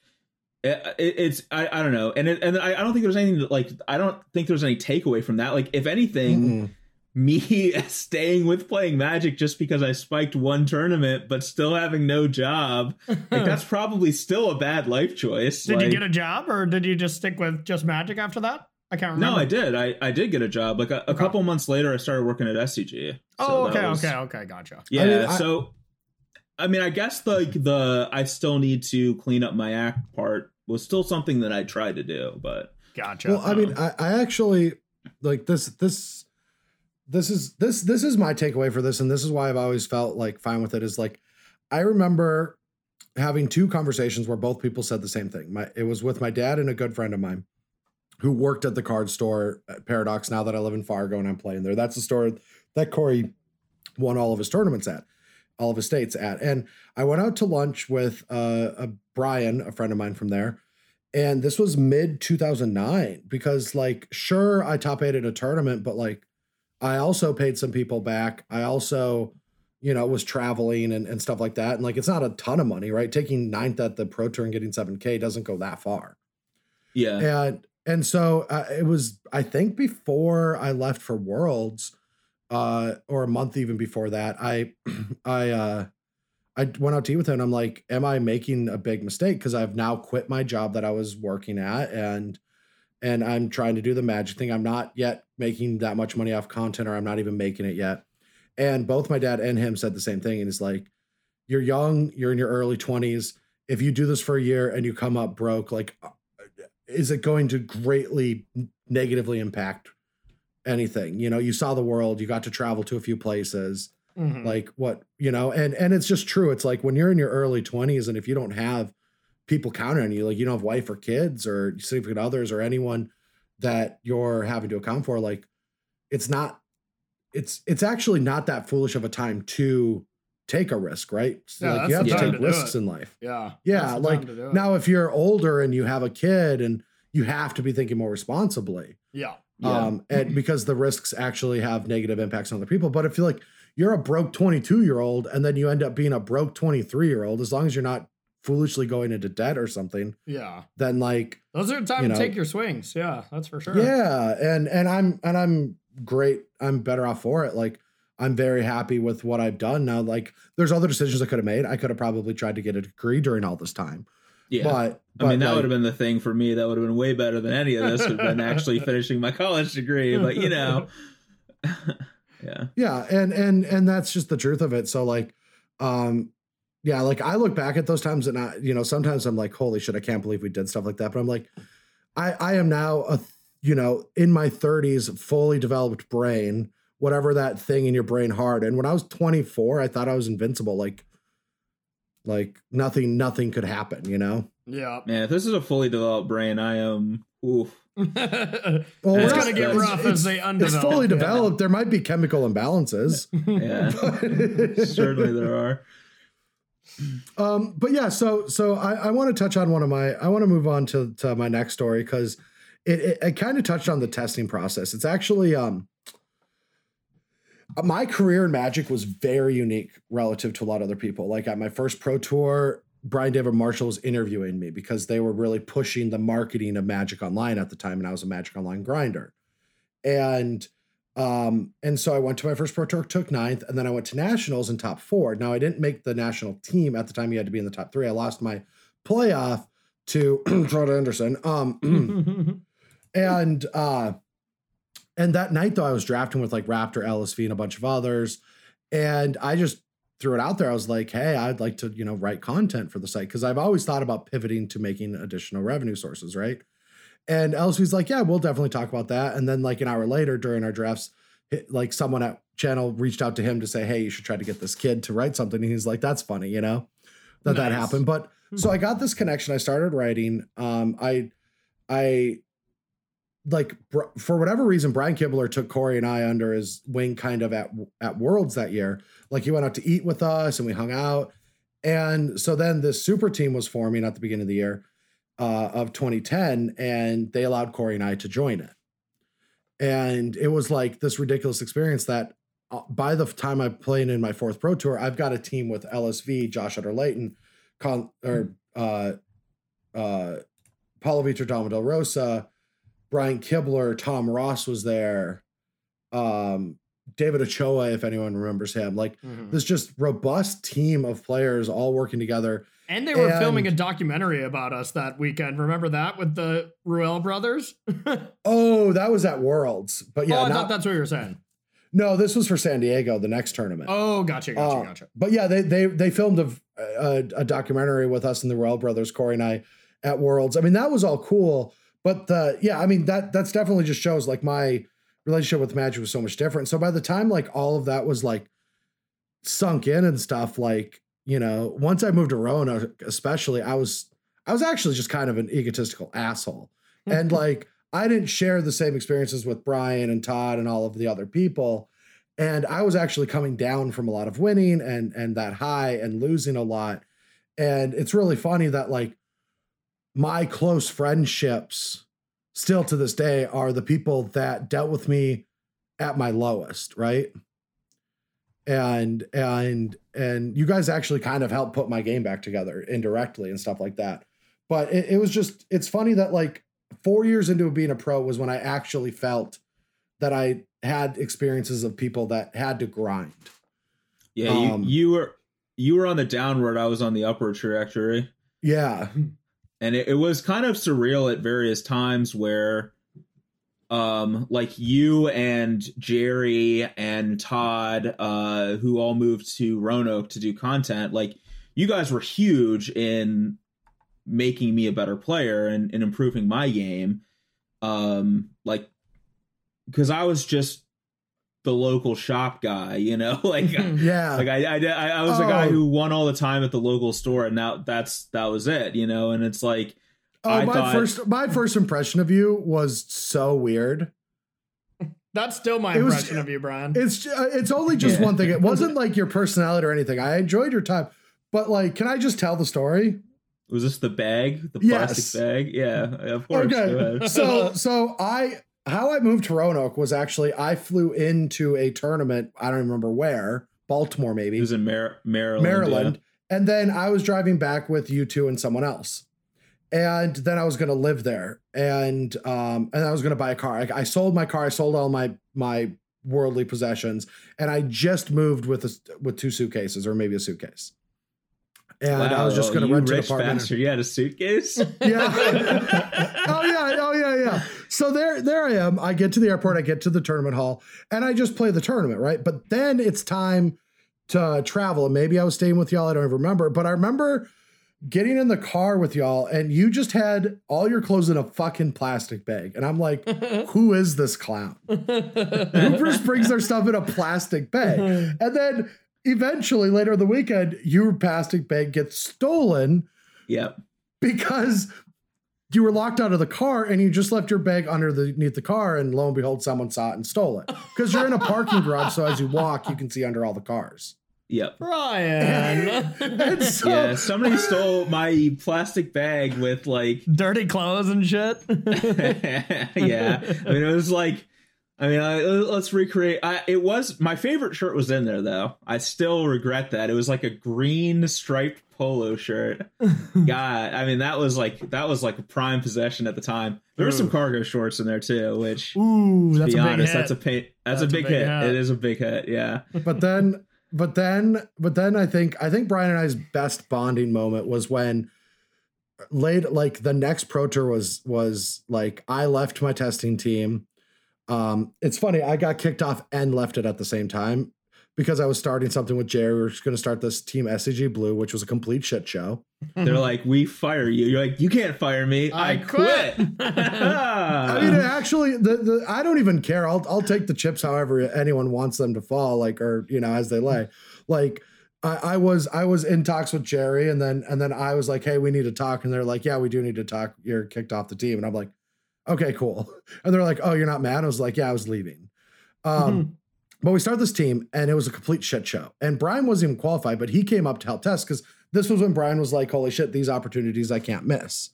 it, it, it's I, I don't know and it, and I, I don't think there's anything that, like I don't think there's any takeaway from that like if anything Mm-mm. me <laughs> staying with playing magic just because I spiked one tournament but still having no job like <laughs> that's probably still a bad life choice Did like, you get a job or did you just stick with just magic after that? I can't remember. no I did I, I did get a job like a, a Okay. couple months later I started working at SCG Oh, So that okay, was- okay, okay, gotcha. yeah I mean, I- so I mean I guess the the I still need to clean up my act part was still something that I tried to do but Gotcha. Well, I mean, oh. I, I actually like this. This this is this this is my takeaway for this, and this is why I've always felt like fine with it. Is like I remember having two conversations where both people said the same thing. My it was with my dad and a good friend of mine who worked at the card store at Paradox. Now that I live in Fargo and I'm playing there, that's the store that Corey won all of his tournaments at, all of his states at. And I went out to lunch with uh, a Brian, a friend of mine from there, and this was mid 2009 because like sure I top eight at a tournament, but like I also paid some people back. I also you know was traveling and, and stuff like that and like it's not a ton of money right taking ninth at the pro tour and getting 7k doesn't go that far yeah and and so uh, it was i think before i left for worlds uh or a month even before that i <clears throat> i uh I went out to eat with him and I'm like, am I making a big mistake? Because I've now quit my job that I was working at and and I'm trying to do the magic thing. I'm not yet making that much money off content, or I'm not even making it yet. And both my dad and him said the same thing. And he's like, you're young, you're in your early 20s. If you do this for a year and you come up broke, like, uh, is it going to greatly negatively impact anything? You know, you saw the world, you got to travel to a few places. Mhm. Like what, you know, and and it's just true. It's like when you're in your early 20s and if you don't have people counting on you, like you don't have wife or kids or significant others or anyone that you're having to account for, like it's not it's it's actually not that foolish of a time to take a risk, right? Yeah, like you have to take to risks in life. yeah. Yeah, like time to do it. now if you're older and you have a kid and you have to be thinking more responsibly. Yeah. Yeah. Um, and because the risks actually have negative impacts on other people. But if you're like you're a broke 22 year old and then you end up being a broke 23 year old, as long as you're not foolishly going into debt or something, Yeah. then like Those are the time You to take your swings. Yeah, that's for sure. yeah, and and I'm and I'm great. I'm better off for it. Like I'm very happy with what I've done now. Like there's other decisions I could have made. I could have probably tried to get a degree during all this time. Yeah. But, I mean, that like, would have been the thing for me. That would have been way better than any of this. Would have been <laughs> actually finishing my college degree. But you know, <laughs> yeah, yeah and and and that's just the truth of it so like um yeah like i look back at those times and i you know sometimes i'm like holy shit i can't believe we did stuff like that but i'm like i i am now a you know in my 30s fully developed brain whatever that thing in your brain hard and when i was 24 i thought i was invincible like like nothing nothing could happen you know Yeah. man. If this is a fully developed brain, I am. Oof. <laughs> well It's it's gonna gonna get it's- rough as they it's undevelop. fully yeah. developed there might be chemical imbalances <laughs> Yeah, certainly there are. um but yeah so so i, I want to touch on one of my i want to move on to to my next story because it, it, it kind of touched on the testing process it's actually um my career in magic was very unique relative to a lot of other people like at my first pro tour brian david marshall was interviewing me because they were really pushing the marketing of magic online at the time and i was a magic online grinder and um, and so I went to my first pro tour, took ninth, and then I went to nationals in top four. Now I didn't make the national team at the time. You had to be in the top three. I lost my playoff to <clears throat> Troy Anderson. Um, <clears throat> and uh, and that night though, I was drafting with like Wrapter, LSV, and a bunch of others, and I just threw it out there. I was like, hey, I'd like to you know write content for the site because I've always thought about pivoting to making additional revenue sources, right? And LSV's like, yeah, we'll definitely talk about that. And then like an hour later during our drafts, like someone at channel reached out to him to say, hey, you should try to get this kid to write something. And he's like, that's funny, you know, that that happened. But so I got this connection. I started writing. Um, I, I like for whatever reason, Brian Kibler took Corey and I under his wing kind of at at Worlds that year. Like he went out to eat with us and we hung out. And so then this super team was forming at the beginning of the year uh, of 2010, and they allowed Corey and I to join it. And it was like this ridiculous experience that uh, by the time I'm playing in my fourth pro tour, I've got a team with LSV, Josh Utter-Leyton, Con- or uh, uh, Paulo Vitor Damo da Rosa, Brian Kibler, Tom Ross was there, um, David Ochoa, if anyone remembers him. Like Mhm. this just robust team of players all working together. And they were filming a documentary about us that weekend. Remember that with the Ruel brothers? oh, <laughs> Oh, that was at Worlds, but yeah, I not, thought that's what you were saying. no, this was for San Diego, the next tournament. Oh, gotcha, gotcha, Uh, gotcha. But yeah, they they they filmed a, a a documentary with us and the Ruel Brothers, Corey and I, at Worlds. I mean, that was all cool. But the yeah, I mean that that's definitely just shows like my relationship with Magic was so much different. So by the time like all of that was like sunk in and stuff, like you know, once I moved to Rona, especially, I was I was actually just kind of an egotistical asshole, and mm-hmm. like I didn't share the same experiences with Brian and Todd and all of the other people and I was actually coming down from a lot of winning and and that high and losing a lot. And it's really funny that like my close friendships still to this day are the people that dealt with me at my lowest, right? And and and you guys actually kind of helped put my game back together indirectly and stuff like that. But it, it was just it's funny that like four years into being a pro was when I actually felt that I had experiences of people that had to grind. Yeah, Um, you, you were you were on the downward, I was on the upward trajectory. Yeah. <laughs> and it, it was kind of surreal at various times where um like you and jerry and todd uh who all moved to roanoke to do content like you guys were huge in making me a better player and, and improving my game. Um like because i was just the local shop guy you know <laughs> like Yeah. like I, I, I was a guy Oh. who won all the time at the local store, and now that's that was it, you know. And it's like, oh, I my thought- first my first impression of you was so weird. <laughs> That's still my It was- impression of you, Brian. It's ju- uh, it's only just Yeah. one thing. It <laughs> wasn't like your personality or anything. I enjoyed your time, but like, can I just tell the story? was this the bag, the Yes. plastic bag? Yeah, of course. Okay, so so I how I moved to Roanoke was actually I flew into a tournament. I don't remember where, Baltimore maybe, He was in Mar- Maryland. Maryland, and then I was driving back with you two and someone else, and then I was going to live there, and um and I was going to buy a car. I, I sold my car. I sold all my my worldly possessions, and I just moved with a, with two suitcases or maybe a suitcase. And Yeah. I was just going to rent an apartment. bastard. You had a suitcase. Yeah. <laughs> oh yeah. Oh yeah. Yeah. So there, there I am. I get to the airport. I get to the tournament hall, and I just play the tournament, right? But then it's time to travel, and maybe I was staying with y'all. I don't even remember, but I remember getting in the car with y'all, and you just had all your clothes in a fucking plastic bag, and I'm like, <laughs> who is this clown? <laughs> Who just brings their stuff in a plastic bag? <laughs> And then eventually, later in the weekend, your plastic bag gets stolen yep. because you were locked out of the car and you just left your bag underneath the car and lo and behold someone saw it and stole it because you're in a parking garage so as you walk you can see under all the cars Yep. Brian. and <laughs> so yeah, somebody stole my plastic bag with like Dirty clothes and shit. <laughs> yeah. I mean, it was like, I mean, I, let's recreate. I, it was my favorite shirt was in there though. I still regret that. It was like a green striped polo shirt. <laughs> God, I mean, that was like that was like a prime possession at the time. There were some cargo shorts in there too, which. Ooh, To that's be a big honest, hit. that's a pay, that's, That's a big, hit. It is a big hit. Yeah. but then but then but then i think i think brian and i's best bonding moment was when late like the next pro tour was was like i left my testing team um it's funny i got kicked off and left it at the same time because i was starting something with jerry we were going to start this team scg blue which was a complete shit show They're like, we fire you. You're like, you can't fire me. I, I quit. quit. <laughs> I mean, actually, the, the I don't even care. I'll I'll take the chips however anyone wants them to fall, like or you know as they lay. Like I, I was I was in talks with Jerry, and then and then I was like, hey, we need to talk, and they're like, yeah, we do need to talk. You're kicked off the team, and I'm like, okay, cool. <laughs> And they're like, oh, you're not mad? I was like, yeah, I was leaving. Um, but we started this team, and it was a complete shit show. And Brian wasn't even qualified, but he came up to help test because this was when Brian was like, holy shit, these opportunities I can't miss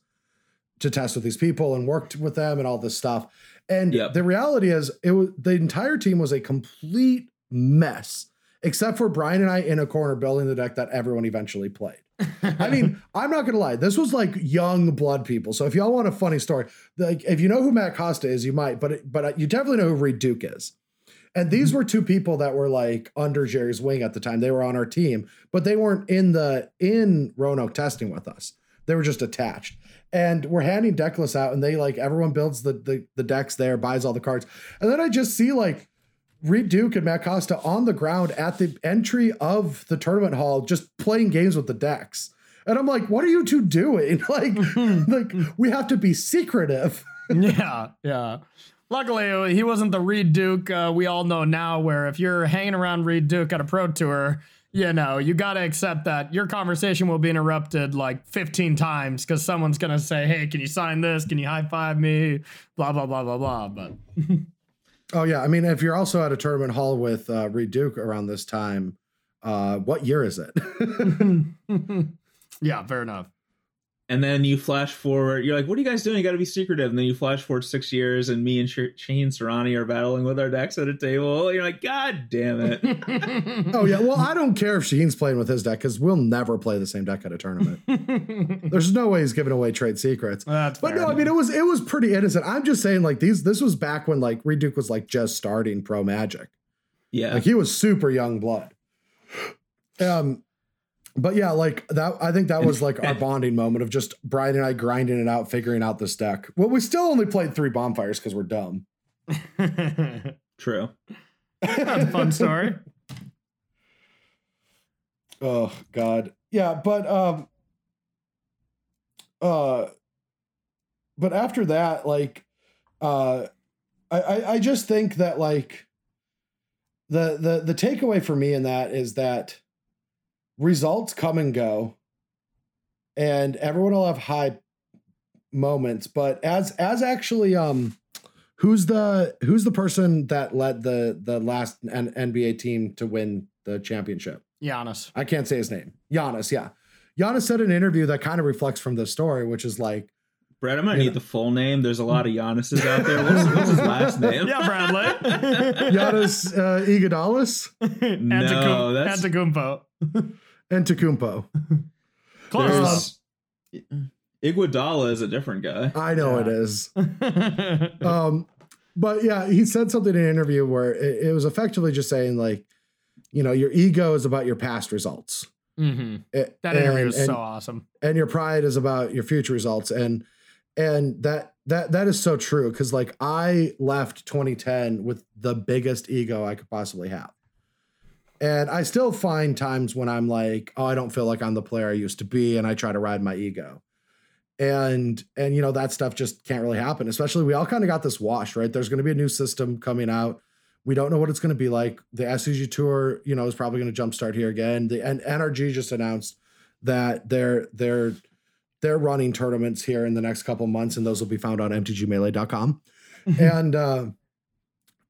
to test with these people and worked with them and all this stuff. And Yep. the reality is, it was the entire team was a complete mess, except for Brian and I in a corner building the deck that everyone eventually played. I mean, <laughs> I'm not gonna lie, this was like young blood people. So if y'all want a funny story, like if you know who Matt Costa is, you might, but but uh, you definitely know who Reed Duke is. And these mm-hmm. were two people that were like under Jerry's wing at the time. They were on our team, but they weren't in the in Roanoke testing with us. They were just attached. And we're handing deck lists out, and they like everyone builds the, the the decks there, buys all the cards, and then I just see like Reed Duke and Matt Costa on the ground at the entry of the tournament hall, just playing games with the decks. And I'm like, what are you two doing? <laughs> Like, <laughs> like we have to be secretive. <laughs> yeah, yeah. Luckily, he wasn't the Reed Duke uh, we all know now, where if you're hanging around Reed Duke at a pro tour, you know, you got to accept that your conversation will be interrupted like 15 times because someone's going to say, hey, can you sign this? Can you high five me? Blah, blah, blah, blah, blah. But Oh yeah, I mean, if you're also at a tournament hall with uh, Reed Duke around this time, uh, what year is it? <laughs> <laughs> yeah, fair enough. And then you flash forward. You're like, "What are you guys doing? You got to be secretive." And then you flash forward six years, and me and Sh- Shaheen Soorani are battling with our decks at a table. You're like, "God damn it!" <laughs> oh yeah, well, I don't care if Shaheen's playing with his deck because we'll never play the same deck at a tournament. <laughs> There's no way he's giving away trade secrets. That's But fair. no, I mean it was it was pretty innocent. I'm just saying, like these, this was back when like Reed Duke was like just starting pro magic. yeah, Like he was super young blood. Um, but yeah, like that. I think that was like our bonding moment of just Brian and I grinding it out, figuring out this deck. Well, we still only played three bonfires because we're dumb. <laughs> True. That's <laughs> a fun story. Oh God, yeah, but um, uh, but after that, like, uh, I I, I just think that like the the the takeaway for me in that is that results come and go, and everyone will have high moments, but as as actually um. Who's the who's the person that led the the last N- NBA team to win the championship? Giannis. I can't say his name. Giannis, yeah. Giannis said in an interview that kind of reflects from the story, which is like, Brad, I might Yeah. need the full name. There's a lot of Giannis's out there. What's, what's his last <laughs> name? Yeah, Bradley. Giannis uh, Iguodala <laughs> No, that's- Antetokounmpo. <laughs> and Tecumpo. <laughs> Close. There's Iguodala is a different guy. I know Yeah. it is. <laughs> Um, but yeah, he said something in an interview where it, it was effectively just saying like, you know, your ego is about your past results. hmm It- That interview and- was and- so awesome. and your pride is about your future results and and that that that is so true because like i left 2010 with the biggest ego i could possibly have and i still find times when i'm like oh i don't feel like i'm the player i used to be and i try to ride my ego. And and you know that stuff just can't really happen especially we all kind of got this wash, right? There's going to be a new system coming out. We don't know what it's going to be like. The SCG tour you know is probably going to jumpstart here again. The and nrg just announced that they're they're they're running tournaments here in the next couple months and those will be found on mtgmelee.com and uh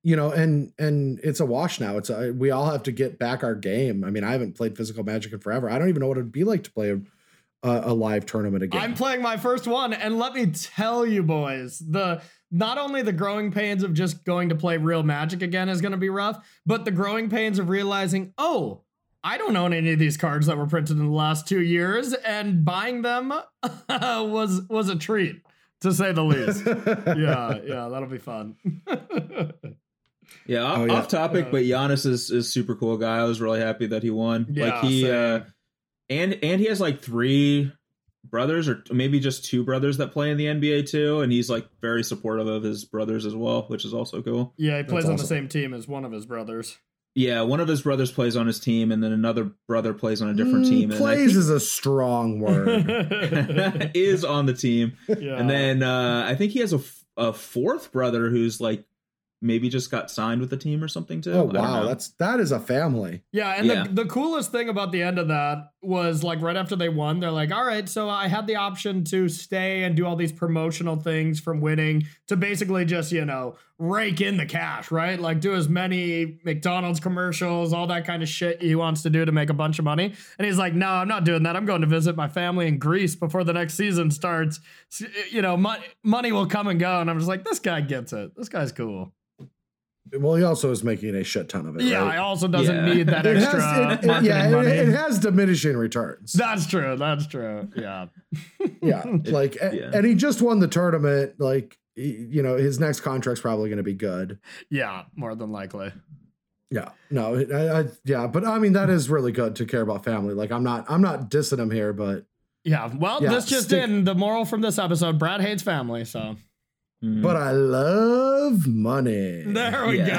you know and and it's a wash now it's a, we all have to get back our game i mean i haven't played physical magic in forever i don't even know what it'd be like to play a, a, a live tournament again I'm playing my first one, and let me tell you, boys, the not only the growing pains of just going to play real magic again is going to be rough, but the growing pains of realizing, oh, I don't own any of these cards that were printed in the last two years, and buying them <laughs> was was a treat to say the least. <laughs> yeah, yeah, that'll be fun. <laughs> Yeah, off, Oh, yeah. off topic, Yeah. but Giannis is is super cool guy. I was really happy that he won. Yeah, like he same. uh and and he has like three brothers or maybe just two brothers that play in the NBA too, and he's like very supportive of his brothers as well, which is also cool. yeah, he plays on the same team as one of his brothers. Yeah, one of his brothers plays on his team, and then another brother plays on a different Mm, team. And plays is a strong <laughs> word <laughs> is on the team, yeah. and then uh I think he has a, f- a fourth brother who's like maybe just got signed with the team or something too. oh wow that's that is a family Yeah, and Yeah. The, the coolest thing about the end of that was like right after they won, they're like, all right, so I had the option to stay and do all these promotional things from winning to basically just, you know, rake in the cash, right? Like do as many McDonald's commercials, all that kind of shit he wants to do to make a bunch of money. And he's like, no, I'm not doing that. I'm going to visit my family in Greece before the next season starts. You know, money, money will come and go. And I'm just like, this guy gets it. This guy's cool. well he also is making a shit ton of it Yeah, right? he also doesn't Yeah. need that it extra has, it- it- yeah, money. it, it has diminishing returns. That's true. That's true. Yeah. yeah, <laughs> like, a- yeah. and he just won the tournament. Like, he- you know, his next contract's probably going to be good. Yeah, more than likely. Yeah, no, I, I, yeah, but I mean, that is really good to care about family. Like, I'm not, I'm not dissing him here, but, Yeah. Well, Yeah, this just stick- in the moral from this episode Brad hates family. So But mm-hmm. I love money. there we Yeah.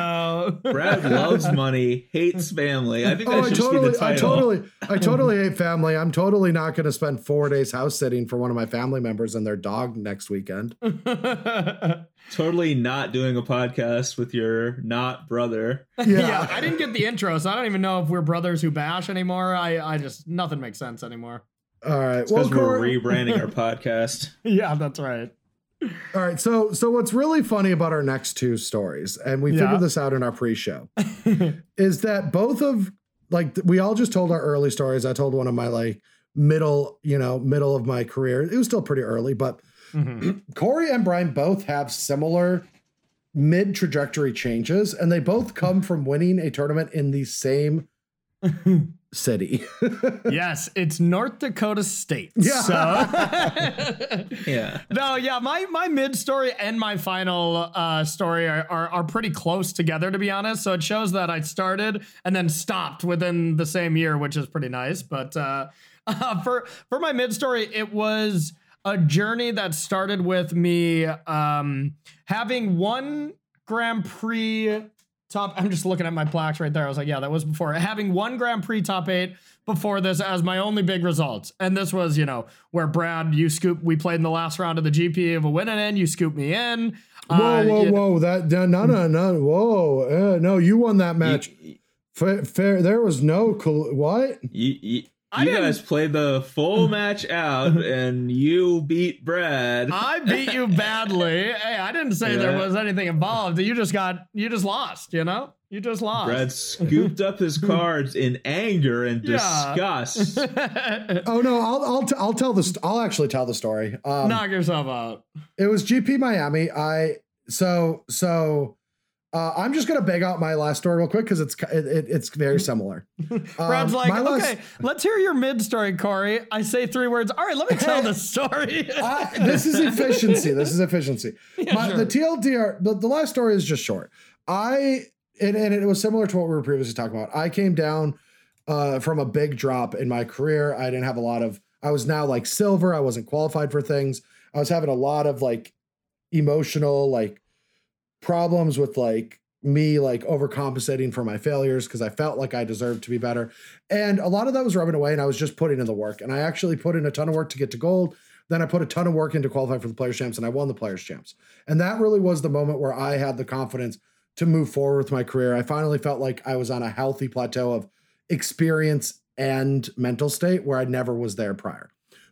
go. Brad loves <laughs> money, hates family. I think oh, that Oh, I should just be totally, the I totally, I <laughs> totally hate family. I'm totally not going to spend four days house sitting for one of my family members and their dog next weekend. <laughs> totally not doing a podcast with your not brother. Yeah. yeah. I didn't get the intro, so I don't even know if we're brothers who bash anymore. I, I just, nothing makes sense anymore. All right. Because Well, we're rebranding our podcast. Yeah, that's right. All right. So, so what's really funny about our next two stories, and we Yeah. figured this out in our pre-show, <laughs> is that both of like we all just told our early stories. I told one of my like middle, you know, middle of my career. It was still pretty early, but Mhm. <clears throat> Corey and Brian both have similar mid trajectory changes, and they both come from winning a tournament in the same <laughs> city. <laughs> yes, it's North Dakota State. Yeah. So <laughs> Yeah. no, yeah, my my mid story and my final uh, story are, are are pretty close together, to be honest. So it shows that I started and then stopped within the same year, which is pretty nice. But uh, uh, <laughs> for for my mid story, it was a journey that started with me um, having one Grand Prix top. I'm just looking at my plaques right there. I was like, yeah, that was before having one Grand Prix top eight before this as my only big results. And this was, you know, where Brad, you scoop. We played in the last round of the GP of a win and in. You scooped me in. whoa, Uh, whoa, you- whoa! That no, no, no, whoa! Uh, no, you won that match. You, Fair, fair. There was no cool. What? you, you, I you guys played the full <laughs> match out, and you beat Brad. I beat you badly. Hey, I didn't say there was anything involved. You just got, you just lost. You know, you just lost. Brad scooped up his <laughs> cards in anger and Yeah. disgust. <laughs> Oh no! I'll I'll, t- I'll tell this. I'll actually tell the story. Um, Knock yourself out. It was GP Miami. I so so. Uh, I'm just gonna beg out my last story real quick because it's it, it, it's very similar. Brad's <laughs> Um, like, my last- okay, let's hear your mid story, Corey. I say three words. All right, let me tell the story. <laughs> I- this is efficiency. This is efficiency. <laughs> Yeah, My, sure. The TLDR, the, the last story is just short. I and, and it was similar to what we were previously talking about. I came down uh, from a big drop in my career. I didn't have a lot of. I was now like silver. I wasn't qualified for things. I was having a lot of like emotional like problems with like me like overcompensating for my failures because I felt like I deserved to be better. And a lot of that was rubbing away and I was just putting in the work. And I actually put in a ton of work to get to gold. Then I put a ton of work in to qualify for the Players Champs and I won the Players Champs. And that really was the moment where I had the confidence to move forward with my career. I finally felt like I was on a healthy plateau of experience and mental state where I never was there prior.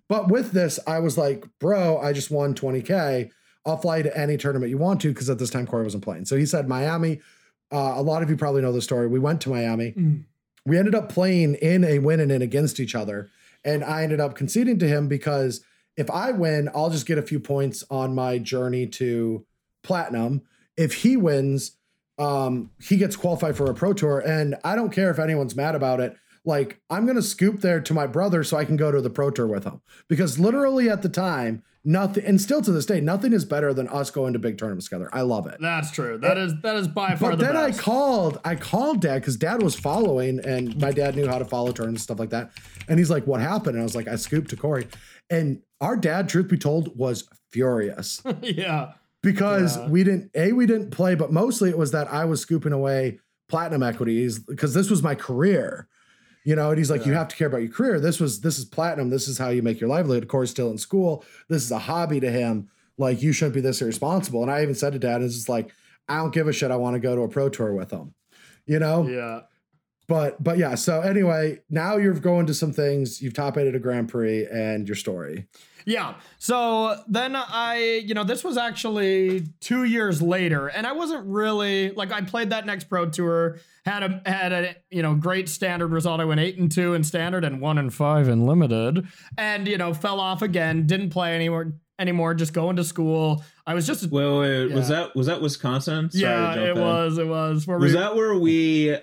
But with this, I was like, bro, I just won 20K. I'll fly to any tournament you want to because at this time Corey wasn't playing. So he said Miami. Uh, a lot of you probably know the story. We went to Miami. Mm. We ended up playing in a win and in against each other. And I ended up conceding to him because if I win, I'll just get a few points on my journey to platinum. If he wins, um, he gets qualified for a pro tour. And I don't care if anyone's mad about it. Like, I'm gonna scoop there to my brother so I can go to the pro tour with him. Because literally at the time, nothing and still to this day, nothing is better than us going to big tournaments together. I love it. That's true. That is that is by far But the then best. I called, I called dad because dad was following and my dad knew how to follow tournaments and stuff like that. And he's like, What happened? And I was like, I scooped to Corey. And our dad, truth be told, was furious <laughs> yeah. because Yeah. we didn't, A, we didn't play, but mostly it was that I was scooping away platinum equities because this was my career. You know, and he's like, you have to care about your career. This was this is platinum. This is how you make your livelihood. Corey's still in school. This is a hobby to him. Like, you shouldn't be this irresponsible. And I even said to dad, it's just like, I don't give a shit. I want to go to a pro tour with him. You know? Yeah. But but yeah, so anyway, now you're going to some things. You've top eighted a Grand Prix and your story. Yeah. So then I, you know, this was actually two years later, and I wasn't really like I played that next pro tour, had a had a you know great standard result. I went eight and two in standard and one and five in limited, and you know fell off again. Didn't play anymore anymore. Just going to school. I was just Wait, wait, wait, was that was that Wisconsin? Sorry yeah, it in. was it was. Where Was we- that where we?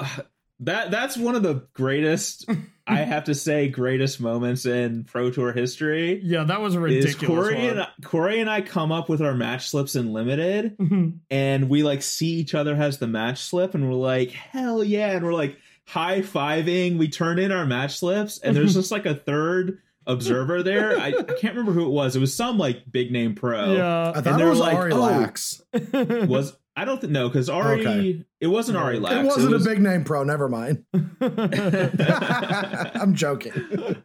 <sighs> that that's one of the greatest. I <laughs> have to say, greatest moments in Pro Tour history. yeah, that was a ridiculous. Corey one. and Corey and I come up with our match slips in limited, mm-hmm. and we like see each other has the match slip, and we're like, hell yeah, and we're like high fiving. We turn in our match slips, and there's just like a third observer there. I, I can't remember who it was. It was some like big name pro. yeah. I thought they it was like, Ari oh, Lax. Was I don't think no because Ari Okay. it wasn't Ari Lax. It wasn't was- a big name pro. Never mind. <laughs> I'm joking.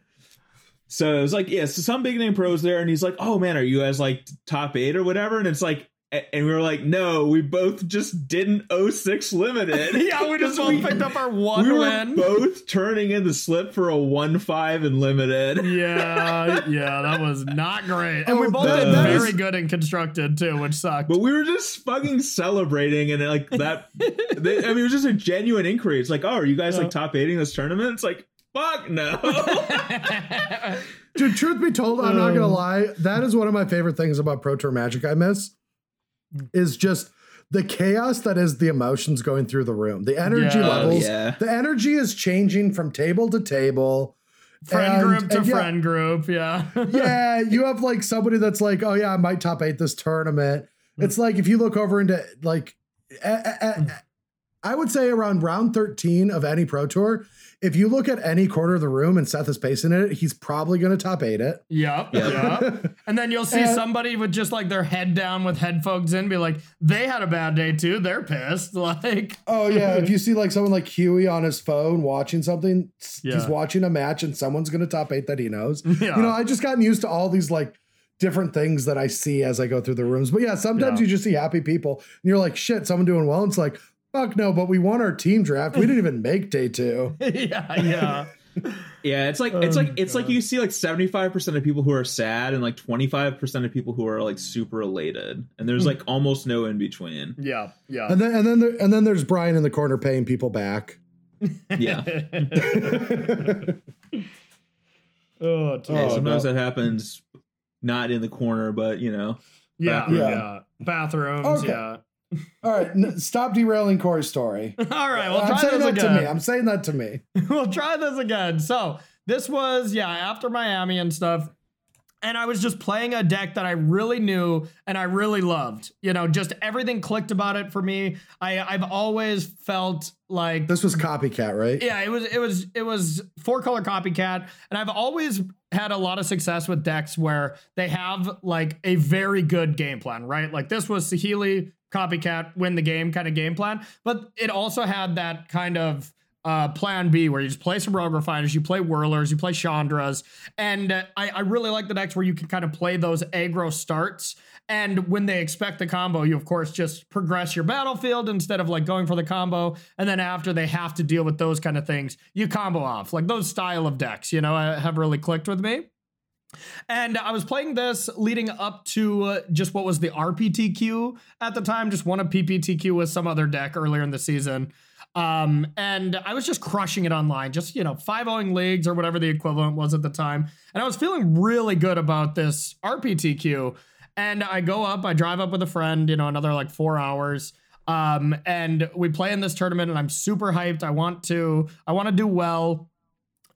So it was like, yeah, so some big name pros there, and he's like, "Oh man, are you guys like top eight or whatever?" And it's like, and we were like, "No, we both just didn't 06 limited." <laughs> yeah, we just <laughs> both picked up our one we were win. both turning in the slip for a one five and limited. yeah, <laughs> yeah, that was not great. And we Oh, both that- did that very is- good and constructed too, which sucked. But we were just fucking celebrating, and like that. they, I mean, it was just a genuine inquiry. It's like, "Oh, are you guys like top eighting this tournament?" It's like, "Fuck no." Dude, truth be told, I'm not gonna Um. lie. That is one of my favorite things about Pro Tour Magic I miss. Mm. Is just the chaos that is the emotions going through the room. The energy Yeah. levels, oh, yeah. the energy is changing from table to table. Friend And- group to and yeah, friend group. Yeah. <laughs> yeah, you have like somebody that's like, oh yeah, I might top eight this tournament. Mm. It's like if you look over into like, a- a- a- mm. I would say around round 13 of any pro tour, if you look at any corner of the room and Seth is pacing it, he's probably going to top eight it. Yep. Yep. Yep. <laughs> And then you'll see And- somebody with just like their head down with headphones in, be like, they had a bad day too. They're pissed. <laughs> Like, Oh yeah, if you see like someone like Huey on his phone watching something, s- he's watching a match and someone's going to top eight that he knows. yeah. You know, I just gotten used to all these like different things that I see as I go through the rooms. But yeah, sometimes Yeah. you just see happy people and you're like, shit, someone doing well. And it's like, fuck no, but we won our team draft. We didn't even make day two. <laughs> <laughs> yeah. Yeah. Yeah, it's like it's Oh, like it's like you see like seventy five percent of people who are sad and like twenty five percent of people who are like super elated, and there's like almost no in between. Yeah. Yeah. And then and then there, and then there's Brian in the corner paying people back. Yeah, <laughs> oh, Yeah, sometimes no. that happens, not in the corner, but you know, yeah, Yeah. yeah. Bathrooms, Okay. yeah. All right, n- stop derailing Corey's story. <laughs> All right, well, I'm saying this that again. to me. I'm saying that to me. <laughs> we'll try this again. So this was yeah after Miami and stuff, and I was just playing a deck that I really knew and I really loved. You know, just everything clicked about it for me. I I've always felt like This was copycat, right? yeah, it was it was it was four color copycat, and I've always had a lot of success with decks where they have like a very good game plan, right? Like this was Saheeli copycat win the game kind of game plan, but it also had that kind of uh, plan B where you just play some rogue refiners, you play whirlers, you play chandras, and uh, I, I really like the decks where you can kind of play those aggro starts. And when they expect the combo, you of course just progress your battlefield instead of like going for the combo. And then after they have to deal with those kind of things, you combo off. Like those style of decks, you know, have really clicked with me. And I was playing this leading up to uh, just what was the RPTQ at the time, just won a PPTQ with some other deck earlier in the season. Um, and I was just crushing it online, just, you know, 5 0 leagues or whatever the equivalent was at the time. And I was feeling really good about this RPTQ. And I go up, I drive up with a friend, you know, another like four hours. Um, and we play in this tournament and I'm super hyped. I want to, I want to do well.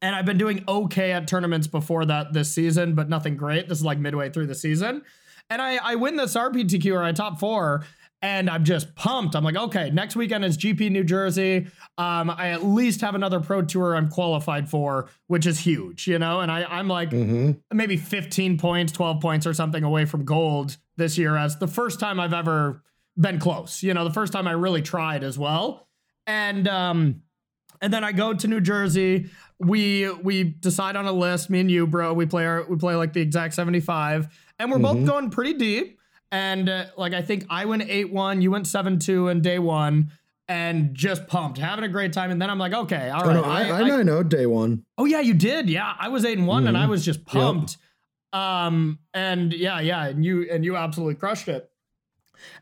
And I've been doing okay at tournaments before that this season, but nothing great. This is like midway through the season. And I, I win this RPTQ or I top four, and I'm just pumped. I'm like, okay, next weekend is GP New Jersey. Um, I at least have another pro tour I'm qualified for, which is huge, you know? And I, I'm like Mm-hmm. maybe 15 points, 12 points or something away from gold this year as the first time I've ever been close. You know, the first time I really tried as well. And um and then I go to New Jersey. We we decide on a list, me and you, bro. We play our we play like the exact 75 and we're both Mhm. going pretty deep. And uh, like I think I went 8-1, you went 7-2 in day 1 and just pumped, having a great time and then I'm like, okay, all Oh, no, I, I, I know day one. Oh yeah, you did. Yeah, I was eight and one, and Mhm. I was just pumped. Um, and yeah, yeah, and you and you absolutely crushed it.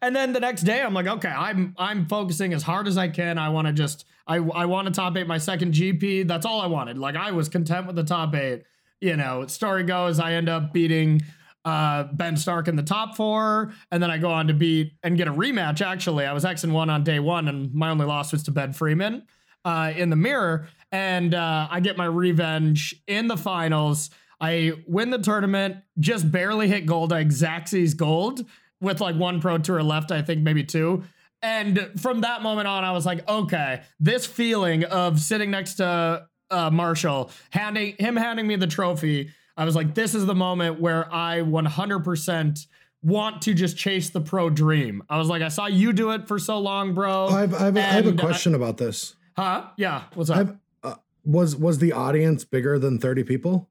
And then the next day, I'm like, okay, I'm I'm focusing as hard as I can. I want to just I I want to top eight my second GP. That's all I wanted. Like I was content with the top eight. You know, story goes, I end up beating uh, Ben Stark in the top four, and then I go on to beat and get a rematch. Actually, I was X and one on day one, and my only loss was to Ben Freeman uh, in the mirror, and uh, I get my revenge in the finals. I win the tournament, just barely hit gold. I Xaxis gold with like one pro tour left, I think maybe two. And from that moment on, I was like, okay, this feeling of sitting next to uh, Marshall, handing him handing me the trophy, I was like, this is the moment where I 100% want to just chase the pro dream. I was like, I saw you do it for so long, bro. I have, I have, I have a uh, question about this. Huh? Yeah. What's up? Uh, was was the audience bigger than 30 people?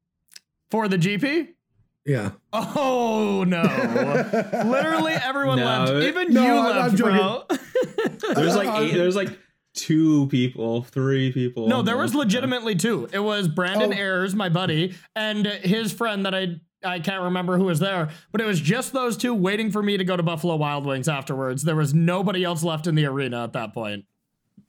For the GP? Yeah. Oh no! <laughs> Literally everyone No, left. Even No, you I'm- I'm left, bro. <laughs> there's like eight, there's like two people, three people. no, there was legitimately two. It was Brandon Oh. Ayers, my buddy, and his friend that I I can't remember who was there, but it was just those two waiting for me to go to Buffalo Wild Wings afterwards. There was nobody else left in the arena at that point.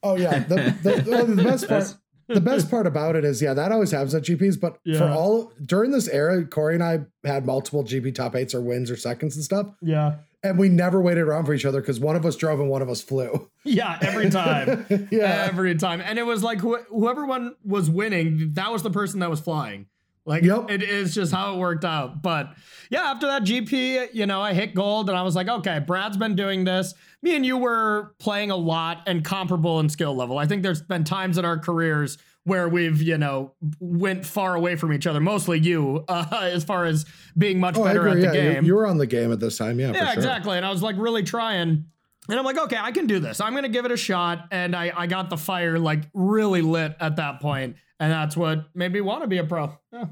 Oh yeah. The, the, the best part That's- the best part about it is yeah, that always happens at GPs, but for all during this era, Corey and I had multiple GP top eights or wins or seconds and stuff. Yeah. and we never waited around for each other because one of us drove and one of us flew. <laughs> Yeah, every time. <laughs> yeah. Every time. And it was like wh- whoever one was winning, that was the person that was flying. Like Yep. it is just how it worked out. But yeah, after that GP, you know, I hit gold and I was like, okay, Brad's been doing this. Me and you were playing a lot and comparable in skill level. I think there's been times in our careers where we've, you know, went far away from each other. Mostly you, <laughs> uh, as far as being much Oh, better at the Yeah, game. you were on the game at this time. Yeah, for Yeah, sure. exactly. And I was like really trying. And I'm like, okay, I can do this. I'm gonna give it a shot. And I, I got the fire like really lit at that point. And that's what made me want to be a pro. Yeah.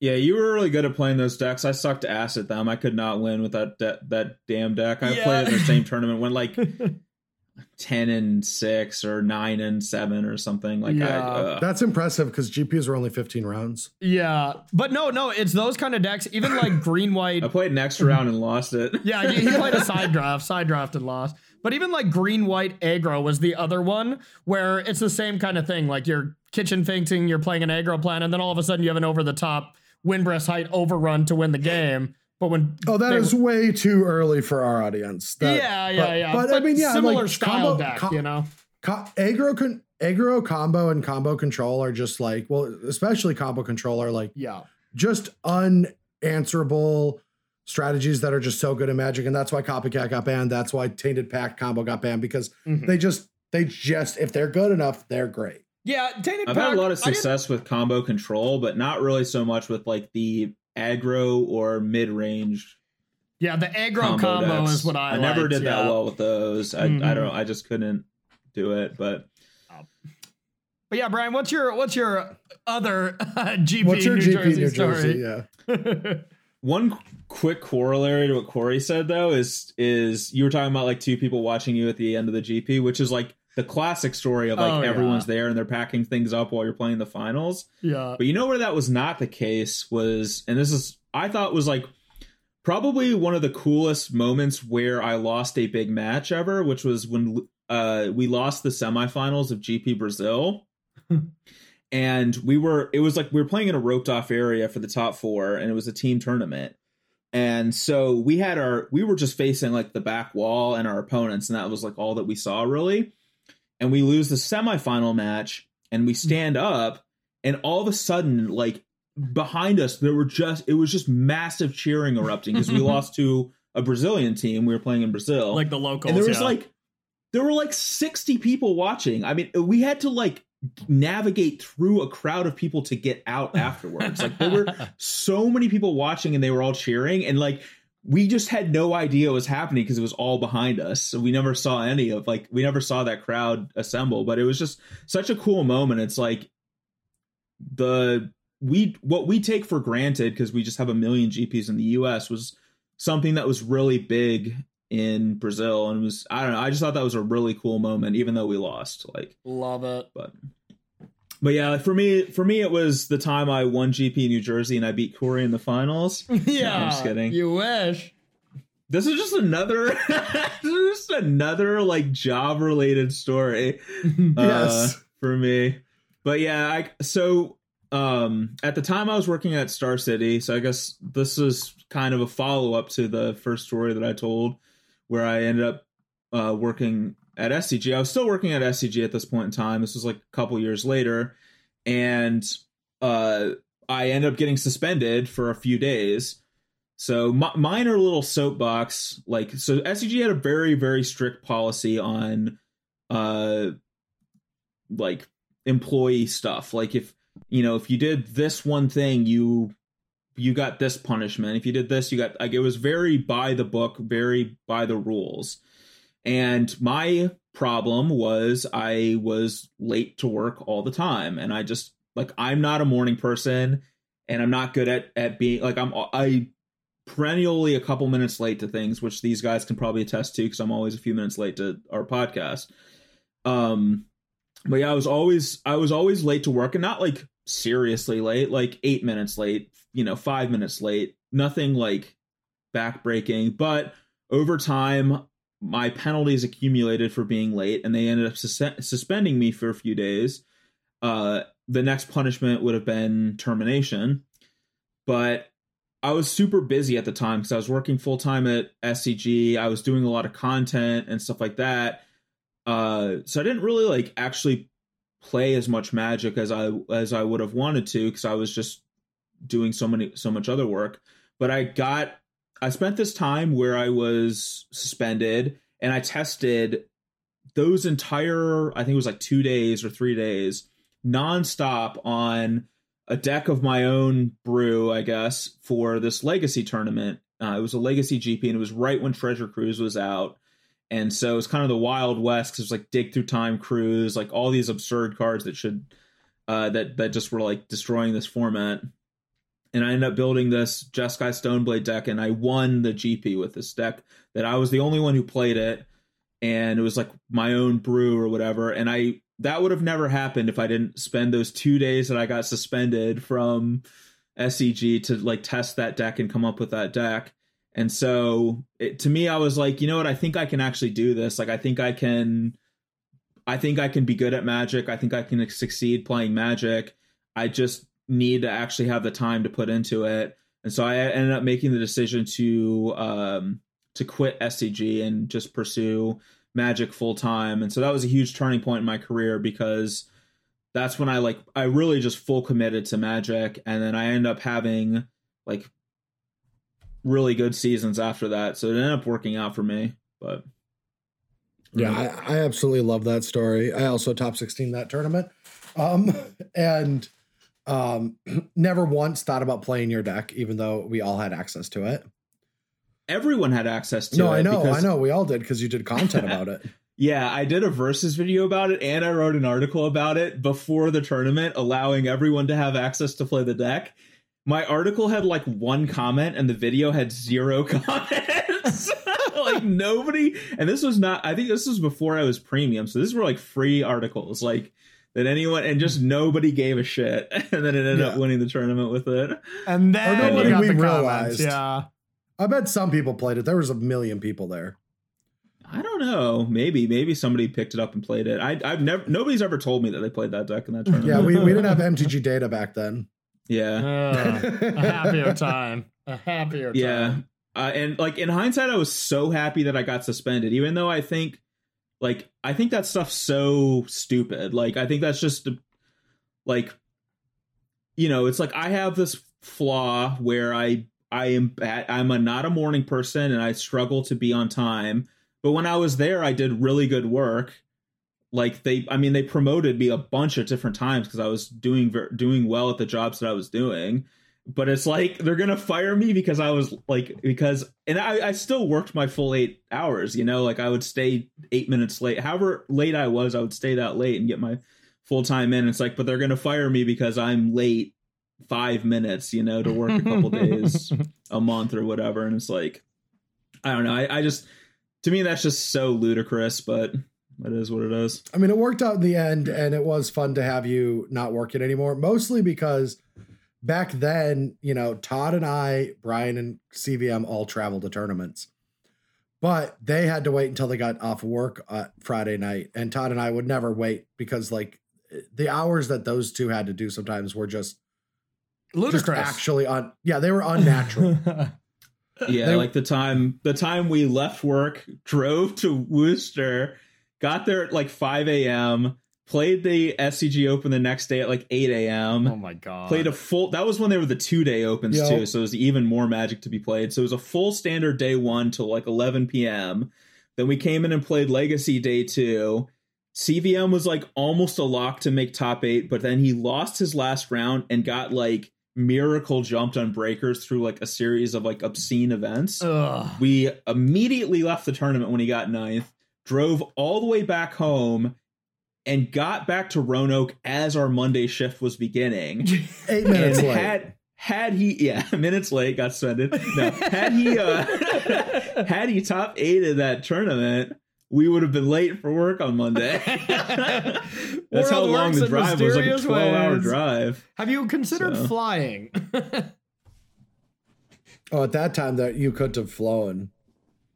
Yeah, you were really good at playing those decks. I sucked ass at them. I could not win with that de- that damn deck. I Yeah. played in the same tournament, went like <laughs> ten and six or nine and seven or something. Like I, uh, That's impressive because GPs were only 15 rounds. yeah. But no, no, it's those kind of decks, even like <laughs> green white. I played an extra round and lost it. <laughs> Yeah, he, he played a side draft, side draft and lost. But even like green white aggro was the other one where it's the same kind of thing. Like you're kitchen fainting, you're playing an aggro plan, and then all of a sudden you have an over the top windbreast height overrun to win the game. But when Oh, that is way too early for our audience. That- yeah, yeah, but- yeah. But, I mean, yeah, similar like style combo, deck, co- you know. co- aggro, con- aggro combo and combo control are just like, well, especially combo control are like Yeah, just unanswerable strategies that are just so good in Magic, and that's why Copycat got banned. That's why Tainted Pact combo got banned because Mhm. they just they just if they're good enough, they're great. Yeah. Tainted I've Pact, had a lot of success with combo control, but not really so much with like the aggro or mid range Yeah, the aggro combo, combo, is what I. I never liked, did that well with those. I, Mhm. I don't. know. I just couldn't do it. But But yeah, Brian, what's your what's your other <laughs> GP What's your New GP Jersey New story? Jersey? Yeah. <laughs> one quick corollary to what Corey said though is is you were talking about like two people watching you at the end of the GP, which is like the classic story of like Oh, yeah. everyone's there and they're packing things up while you're playing the finals. yeah, But you know where that was not the case was, and this is I thought was like probably one of the coolest moments where I lost a big match ever, which was when uh, we lost the semifinals of GP Brazil. <laughs> and we were it was like we were playing in a roped off area for the top four and it was a team tournament and so we had our we were just facing like the back wall and our opponents and that was like all that we saw really and we lose the semifinal match and we hmm. stand up and all of a sudden like behind us there were just it was just massive cheering erupting because we <laughs> lost to a brazilian team we were playing in brazil like the locals. and there was yeah. like there were like 60 people watching i mean we had to like navigate through a crowd of people to get out afterwards like there were <laughs> so many people watching and they were all cheering and like we just had no idea what was happening because it was all behind us so we never saw any of like we never saw that crowd assemble but it was just such a cool moment it's like the we what we take for granted because we just have a million gps in the us was something that was really big in brazil and was i don't know i just thought that was a really cool moment even though we lost like love it. but but yeah for me for me it was the time i won gp new jersey and i beat corey in the finals <laughs> yeah, I'm just kidding. You wish. this is just another <laughs> this is just another like job related story <laughs> uh, Yes. for me but yeah i so um at the time i was working at star city so i guess this is kind of a follow-up to the first story that i told where i ended up uh working at scg i was still working at scg at this point in time. This was like a couple years later. And uh i ended up getting suspended for a few days. So my, minor little soapbox like so scg had a very very strict policy on uh like employee stuff. Like if you know if you did this one thing you you got this punishment. If you did this you got like it was very by the book very by the rules and my problem was i was late to work all the time. And i just like i'm not a morning person and i'm not good at at being like i'm i perennially a couple minutes late to things which these guys can probably attest to because i'm always a few minutes late to our podcast. Um but yeah i was always i was always late to work and not like seriously late like eight minutes late you know five minutes late nothing like backbreaking. But over time my penalties accumulated for being late and they ended up sus- suspending me for a few days uh the next punishment would have been termination but I was super busy at the time because I was working full time at SCG. I was doing a lot of content and stuff like that. Uh, so I didn't really like actually play as much Magic as I as I would have wanted to because I was just doing so many so much other work. But I got I spent this time where I was suspended and I tested those entire I think it was like two days or three days nonstop on a deck of my own brew, I guess, for this legacy tournament. Uh, it was a legacy GP and it was right when Treasure Cruise was out. And so it was kind of the Wild West because it was like Dig Through Time Cruise, like all these absurd cards that should uh, that that just were like destroying this format. And I ended up building this Jeskai Stoneblade deck, and I won the GP with this deck. That I was the only one who played it, and it was like my own brew or whatever. And I that would have never happened if I didn't spend those two days that I got suspended from SCG to like test that deck and come up with that deck. And so it, to me, I was like, you know what? I think I can actually do this. Like, I think I can, I think I can be good at Magic. I think I can succeed playing Magic. I just need to actually have the time to put into it. And so I ended up making the decision to um, to quit SCG and just pursue Magic full time. And so that was a huge turning point in my career because that's when I like I really just full committed to Magic, and then I end up having like really good seasons after that. So it ended up working out for me. But yeah, I, I absolutely love that story. I also top 16 that tournament. Um, <laughs> and um, <clears throat> never once thought about playing your deck, even though we all had access to it. Everyone had access to no, it. I know, because- I know. We all did because you did content <laughs> about it. Yeah, I did a versus video about it and I wrote an article about it before the tournament, allowing everyone to have access to play the deck. My article had like one comment and the video had zero <laughs> comments. <laughs> like nobody, and this was not, I think this was before I was premium. So these were like free articles, like that anyone, and just nobody gave a shit. <laughs> And then it ended up winning the tournament with it. And then nobody you got we the realized. comments. Yeah. I bet some people played it. There was a million people there. I don't know. Maybe, maybe somebody picked it up and played it. I, I've never, nobody's ever told me that they played that deck in that tournament. Yeah, we, we didn't have <laughs> MTG data back then. yeah. Uh, a <laughs> happier time. A happier time. Yeah. Uh, and like in hindsight, I was so happy that I got suspended, even though I think, like, I think that stuff's so stupid. Like, I think that's just, like, you know, it's like I have this flaw where I I am bad, I'm a not a morning person and I struggle to be on time. But when I was there, I did really good work. Like they, I mean, they promoted me a bunch of different times because I was doing doing well at the jobs that I was doing but it's like they're gonna fire me because I was like because and I, I still worked my full eight hours, you know, like I would stay eight minutes late. However late I was, I would stay that late and get my full time in. It's like, but they're gonna fire me because I'm late five minutes, you know, to work a couple days <laughs> a month or whatever. And it's like I don't know. I, I just to me that's just so ludicrous, but it is what it is. I mean, it worked out in the end, and it was fun to have you not working anymore, mostly because back then, you know, Todd and I, Brian and CVM all traveled to tournaments, but they had to wait until they got off work uh, Friday night. And Todd and I would never wait because, like, the hours that those two had to do sometimes were just, just Ludicrous. actually on, yeah, they were unnatural. <laughs> Yeah, They- like the time the time we left work, drove to Worcester, got there at like 5 a.m., played the SCG Open the next day at like 8 a.m. oh my god. Played a full. That was when they were the two day opens Yo. too, so it was even more Magic to be played. So it was a full standard day one till like 11 p.m. Then we came in and played Legacy day two. CVM was like almost a lock to make top eight, but then he lost his last round and got like miracle jumped on breakers through like a series of like obscene events. Ugh. We immediately left the tournament when he got ninth, drove all the way back home, and got back to Roanoke as our Monday shift was beginning. <laughs> Eight minutes late. had had he yeah <laughs> minutes late got suspended. No, had he uh <laughs> had he top eight in that tournament, we would have been late for work on Monday. That's how long works the drive was, like a mysterious twelve hour drive. Have you considered So. flying? oh, at that time, that you couldn't have flown.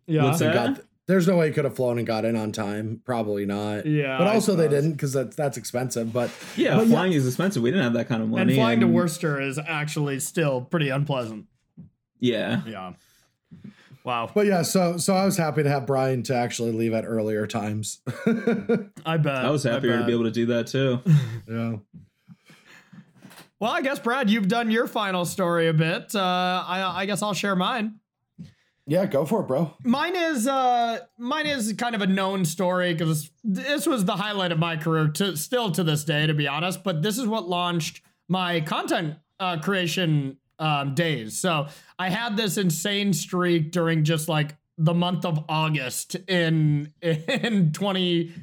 yeah. What's and that? got there's no way you could have flown and got in on time. Probably not. Yeah, But also they didn't because that's that's expensive. But Yeah, But yeah. flying is expensive. We didn't have that kind of money. and flying to Worcester is actually still pretty unpleasant. Yeah. Yeah. Wow. But yeah, so so I was happy to have Brian to actually leave at earlier times. <laughs> I bet. I was happier to be able to do that too. <laughs> yeah. Well, I guess Brad, you've done your final story a bit. Uh, I, I guess I'll share mine. Yeah, go for it, bro. Mine is uh, mine is kind of a known story because this was the highlight of my career, to still to this day, to be honest. But this is what launched my content uh, creation um, days. So I had this insane streak during just like the month of August in in <laughs> 2018,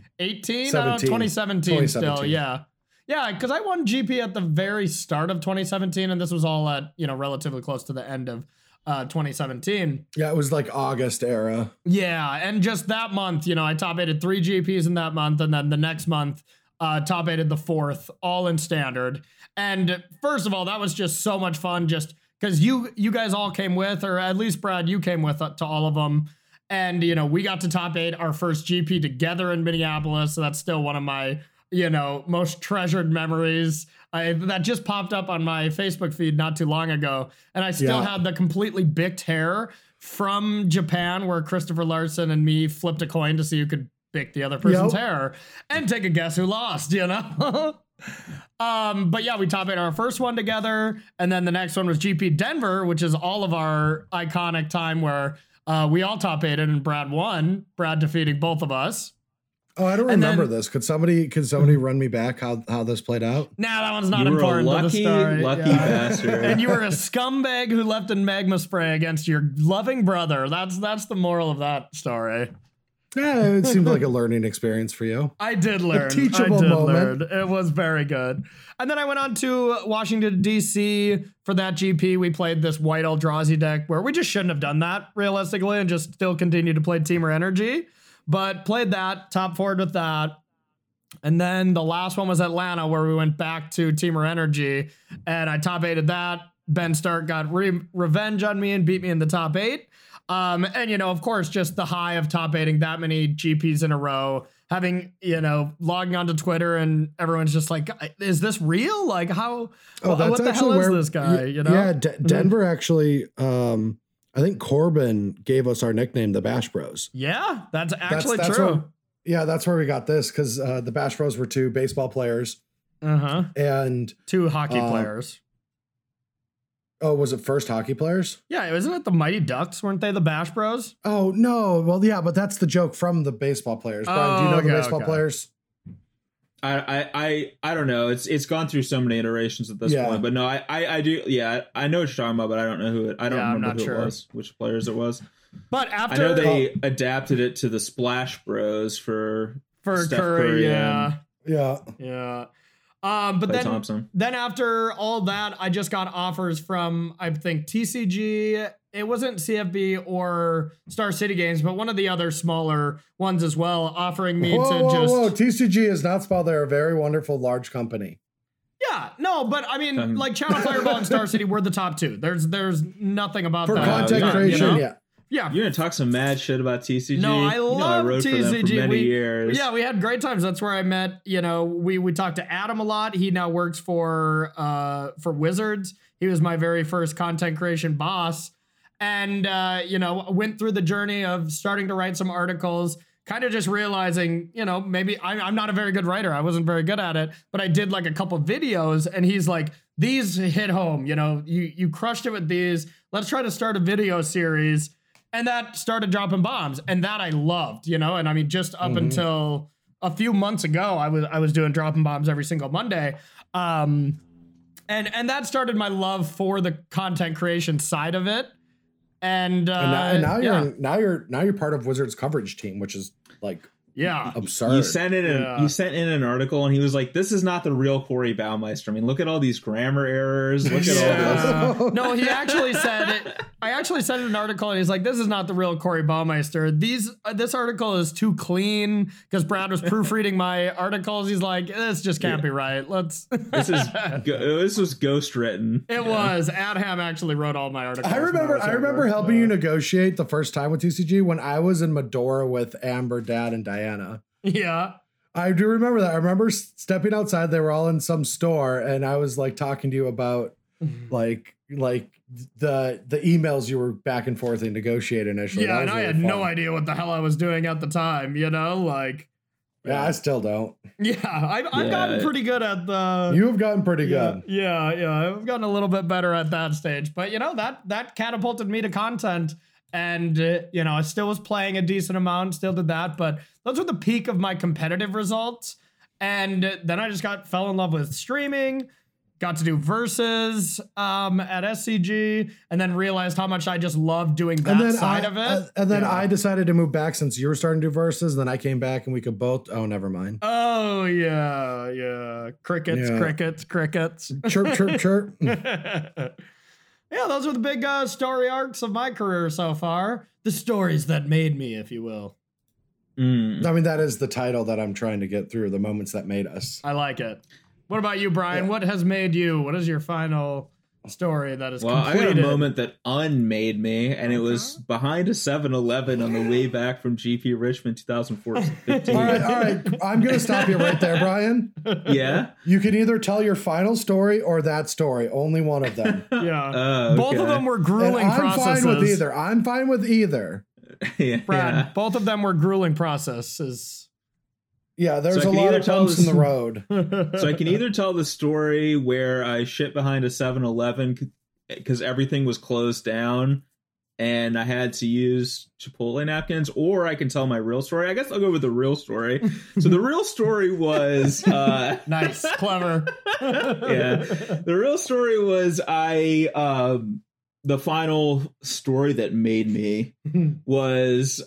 I know, 17. 2017, still, yeah. Yeah, because I won GP at the very start of 2017, and this was all at you know relatively close to the end of uh, 2017. Yeah, it was like August era. Yeah, and just that month, you know, I top aided three GPs in that month, and then the next month, uh, top aided the fourth, all in standard. And first of all, that was just so much fun, just because you you guys all came with, or at least Brad, you came with uh, to all of them. And you know, we got to top eight our first GP together in Minneapolis, so that's still one of my you know most treasured memories. I, that just popped up on my Facebook feed not too long ago, and I still Yeah. had the completely bicked hair from Japan, where Christopher Larson and me flipped a coin to see who could bick the other person's Yep. hair and take a guess who lost. You know. <laughs> Um, but yeah, we top eight our first one together, and then the next one was GP Denver, which is all of our iconic time where uh, we all top eighted and Brad won. Brad defeating both of us. Oh, I don't And remember then- this. Could somebody could somebody mm-hmm. run me back how how this played out? Nah, that one's not you were a important lucky, lucky Yeah. bastard. and you were a scumbag who left in magma spray against your loving brother. That's that's the moral of that story. Yeah, it seemed like a learning experience for you. I did learn. teachable I did moment. learn. It was very good. And then I went on to Washington D.C. for that GP. We played this white Eldrazi deck where we just shouldn't have done that realistically, and just still continued to play Temur Energy. But played that top forward with that. And then the last one was Atlanta, where we went back to Temur Energy, and I top eighted that. Ben Stark got re- revenge on me and beat me in the top eight. Um, and you know, of course, just the high of top eighting that many GPs in a row, having you know, logging onto Twitter and everyone's just like, "Is this real? Like, how? Oh, that's what the hell is where this guy? You know? Mm-hmm. Yeah, D- Denver actually. Um, I think Corbin gave us our nickname, the Bash Bros. Yeah, that's That's- actually that's true. where- yeah, that's where we got this because uh, the Bash Bros were two baseball players, Uh huh. and Two hockey Uh, players. oh, was it first hockey players? Yeah, wasn't it the Mighty Ducks? Weren't they the Bash Bros? Oh no, well yeah, but that's the joke from the baseball players. Brian, do you Oh, know the baseball okay. players? I, I I I don't know. It's it's gone through so many iterations at this Yeah. point, but no, I, I I do. Yeah, I know what you're talking about, but I don't know who it. I don't Yeah, remember not who sure. it was, which players it was. But after I know they adapted it to the Splash Bros for for Steph Curry, Curry yeah, Yeah, yeah. Um, but Clay then Thompson. then after all that, I just got offers from I think TCG. It wasn't CFB or Star City Games, but one of the other smaller ones as well, offering me whoa, to whoa, just whoa! TCG is not spelled. They're a very wonderful large company. yeah, no, but I mean, Um, like Channel Fireball and Star City were the top two. There's there's nothing about For that. content yeah, creation, you know? yeah. yeah, You're gonna talk some mad shit about TCG. No, I You know, love I wrote for them for TCG. many We- years. Yeah, we had great times. That's where I met. You know, we we talked to Adam a lot. He now works for uh for Wizards. He was my very first content creation boss, and uh, you know, went through the journey of starting to write some articles. Kind of just realizing, you know, maybe I'm, I'm not a very good writer. I wasn't very good at it, but I did like a couple videos, and he's like, "These hit home. You know, you you crushed it with these. Let's try to start a video series." and that started dropping bombs and that i loved you know and i mean just up Mhm. until a few months ago i was i was doing dropping bombs every single monday um and and that started my love for the content creation side of it and uh And now, and now yeah, you're now you're now you're part of Wizards coverage team, which is like yeah absurd. You sent in an, Yeah. you sent in an article, and he was like, "This is not the real Corey Baumeister. I mean, look at all these grammar errors. Look at all this." <laughs> No, he actually said it. I actually sent an article, and he's like, "This is not the real Corey Baumeister. These uh, this article is too clean." Because Brad was proofreading my articles. He's like, "This just can't be right. Let's." <laughs> This is go- this was ghost written. It was Adham actually wrote all my articles. I remember was I remember helping you negotiate the first time with TCG when I was in Medora with Amber, Dad, and Diana. Yeah, I do remember that. I remember stepping outside. They were all in some store, and I was like talking to you about mm-hmm. like like the the emails you were back and forth and negotiate initially. yeah, and was I really had no idea what the hell I was doing at the time. You know, like Yeah, I still don't. yeah, <laughs> I've, I've gotten pretty good at the. You've gotten pretty yeah, good. yeah, yeah. I've gotten a little bit better at that stage, but you know that that catapulted me to content, and uh, you know I still was playing a decent amount, still did that, but those were the peak of my competitive results, and then I just got fell in love with streaming, got to do verses um, at SCG, and then realized how much I just loved doing that And then side I, of it. uh, and then Yeah. I decided to move back since you were starting to do verses. Then I came back and we could both. Oh, never mind. Oh yeah, yeah. Crickets, Yeah. crickets, crickets. chirp, chirp, chirp. <laughs> <laughs> yeah, those are the big uh, story arcs of my career so far. The stories that made me, if you will. Mm. I mean, that is the title that I'm trying to get through. The moments that made us. I like it. What about you, Brian? Yeah. What has made you? What is your final story that is Well, completed? I had a moment that unmade me, and it was Uh-huh. behind a 7-Eleven on the way back from GP Richmond 2014. <laughs> All right, all right. I'm gonna stop you right there, Brian. Yeah. You can either tell your final story or that story. Only one of them. <laughs> Yeah. Oh, Both of them were And grueling I'm processes. fine with either. I'm fine with either. <laughs> yeah. Brad, yeah. both of them were grueling processes. Yeah, there's So I a can lot of tell bumps in the road. <laughs> So I can either tell the story where I shit behind a 7-Eleven because everything was closed down and I had to use Chipotle napkins, or I can tell my real story. I guess I'll go with the real story. <laughs> So the real story was <laughs> uh nice, clever. Yeah. the real story was I um the final story that made me was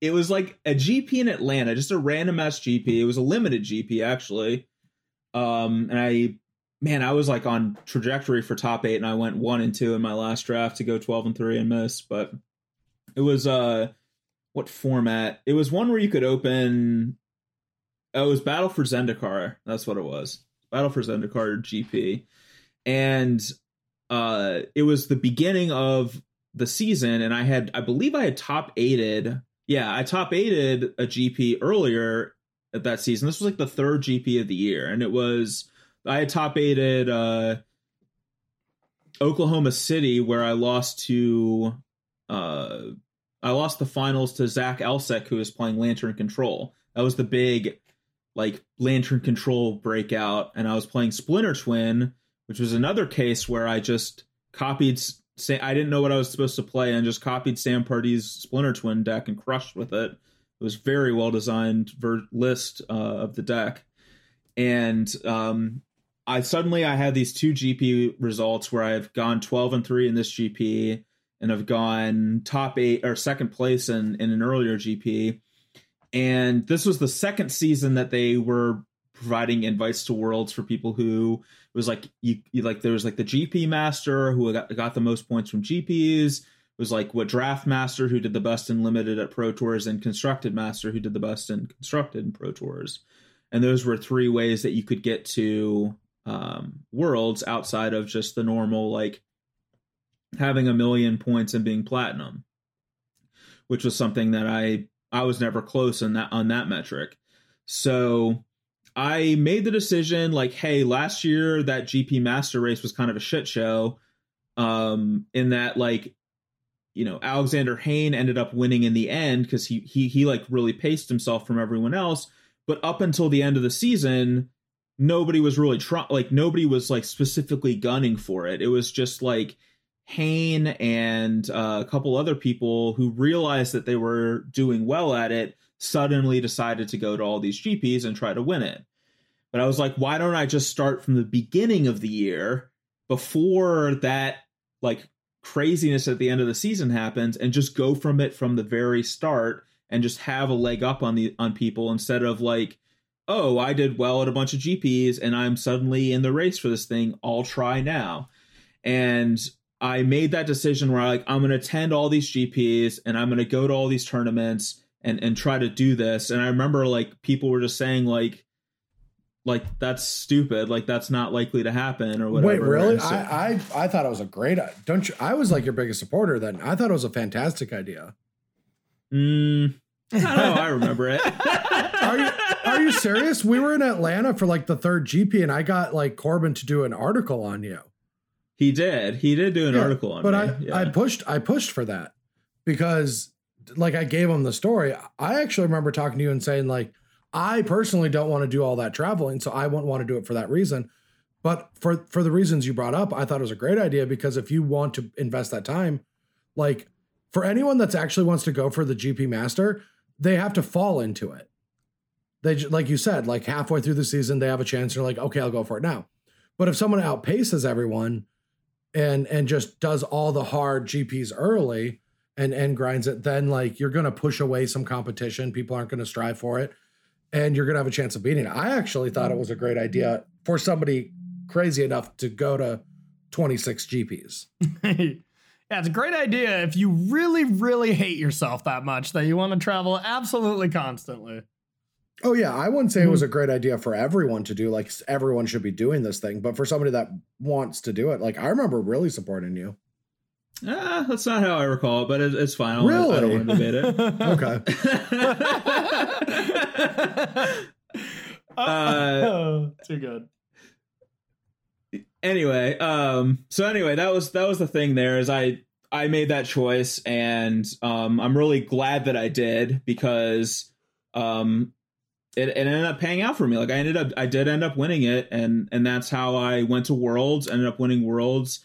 it was like a GP in Atlanta, just a random ass GP. It was a limited GP actually. Um and I man, I was like on trajectory for top 8 and I went 1 and 2 in my last draft to go 12 and 3 and miss, but it was uh what format? It was one where you could open Oh, it was Battle for Zendikar. That's what it was. Battle for Zendikar GP. And uh it was the beginning of the season and I had I believe I had top aided. Yeah, I top aided a GP earlier at that season. This was like the third GP of the year and it was I had top aided uh Oklahoma City where I lost to uh I lost the finals to Zach Elsik who was playing Lantern Control. That was the big like Lantern Control breakout and I was playing Splinter Twin, which was another case where I just copied I didn't know what I was supposed to play and just copied Sam Pardee's Splinter Twin deck and crushed with it. It was very well designed ver- list uh, of the deck, and um, I suddenly I had these two GP results where I've gone twelve and three in this GP, and I've gone top eight or second place in in an earlier GP, and this was the second season that they were providing invites to worlds for people who was like you, you like there was like the GP master who got, got the most points from GPs it was like what draft master who did the best in limited at pro tours and constructed master who did the best in constructed in pro tours. And those were three ways that you could get to um, worlds outside of just the normal like having a million points and being platinum which was something that i i was never close in that on that metric. So i made the decision like hey last year that gp master race was kind of a shit show um in that like you know Alexander Hayne ended up winning in the end because he he he like really paced himself from everyone else. But up until the end of the season nobody was really trying like nobody was like specifically gunning for it. It was just like hain and uh, a couple other people who realized that they were doing well at it suddenly decided to go to all these gps and try to win it. But i was like why don't i just start from the beginning of the year before that like craziness at the end of the season happens and just go from it from the very start and just have a leg up on the on people instead of like oh i did well at a bunch of gps and i'm suddenly in the race for this thing. I'll try now. And i made that decision where i like i'm going to attend all these gps and i'm going to go to all these tournaments and and try to do this and i remember like people were just saying like like that's stupid like that's not likely to happen or whatever Wait, really? So- I, I I thought it was a great. Don't you? I was like your biggest supporter then. I thought it was a fantastic idea. Mm, I don't know. I remember it. <laughs> Are you are you serious? We were in Atlanta for like the third GP, and I got like Corbin to do an article on you. He did. He did do an Yeah, article on me. but me. I, yeah. I pushed I pushed for that because like I gave him the story. I actually remember talking to you and saying like I personally don't want to do all that traveling, so I wouldn't want to do it for that reason. But for for the reasons you brought up, I thought it was a great idea because if you want to invest that time, like for anyone that's actually wants to go for the GP Master, they have to fall into it. They like you said, like halfway through the season, they have a chance. They're like, okay, I'll go for it now. But if someone outpaces everyone, and and just does all the hard GPs early and and grinds it, then like you're gonna push away some competition. People aren't gonna strive for it, and you're gonna have a chance of beating it. I actually thought it was a great idea for somebody crazy enough to go to 26 GPs. <laughs> yeah, it's a great idea if you really, really hate yourself that much that you want to travel absolutely constantly. Oh yeah, I wouldn't say it was mm-hmm. a great idea for everyone to do. Like everyone should be doing this thing, but for somebody that wants to do it, like I remember really supporting you. Ah, that's not how I recall it, but it, it's fine. I don't- I Really? don't want to debate it. <laughs> Okay. <laughs> Uh, Too good. anyway, um, so anyway, that was that was the thing. There is I I made that choice, and um, I'm really glad that I did because um, it, it ended up paying out for me. Like I ended up, I did end up winning it, and and that's how I went to Worlds. Ended up winning Worlds,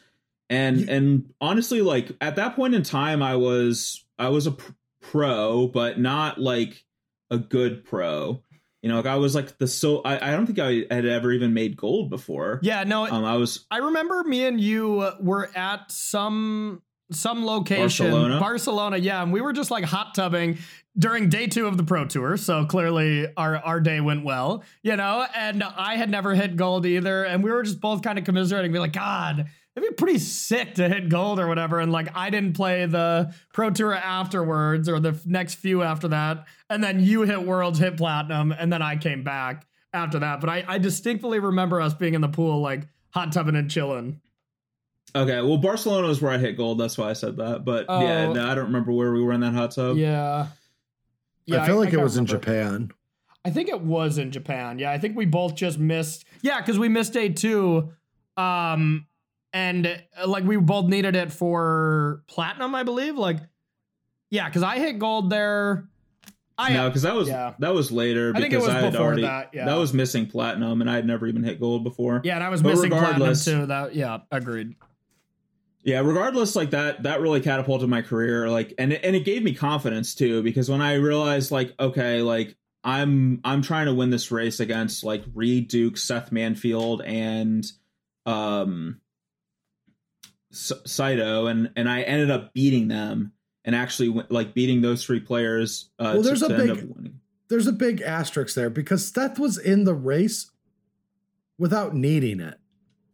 and and honestly, like at that point in time, I was I was a pro, but not like a good pro. You know, like I was like the so I, I don't think I had ever even made gold before. Yeah, no, Um, I was I remember me and you were at some some location, Barcelona? Barcelona, yeah, and we were just like hot tubbing during day two of the pro tour. So clearly our our day went well, you know. And I had never hit gold either, and we were just both kind of commiserating, be like, God. It'd be pretty sick to hit gold or whatever. And like, I didn't play the pro tour afterwards or the f- next few after that. And then you hit worlds, hit platinum, and then I came back after that. But I, I distinctly remember us being in the pool, like hot tubbing and chilling. okay. Well, Barcelona is where I hit gold. That's why I said that. But yeah, Oh. no, I don't remember where we were in that hot tub. Yeah. I feel like it can't was in. Japan. I think it was in Japan. Yeah, I think we both just missed. Yeah, because we missed day two. Um, and uh, like we both needed it for platinum, I believe. Like, yeah, because I hit gold there. I no, because that was yeah. that was later I think it because was I had before already that, yeah. that, was missing platinum and I had never even hit gold before. yeah, and I was But missing platinum too. That yeah, agreed. Yeah, regardless, like that that really catapulted my career. Like, and it, and it gave me confidence too because when I realized, like, okay, like I'm I'm trying to win this race against like Reid Duke, Seth Manfield, and um S- Saito, and and I ended up beating them and actually win- like beating those three players. Uh, Well, to- there's a to big- There's a big asterisk there because Seth was in the race without needing it.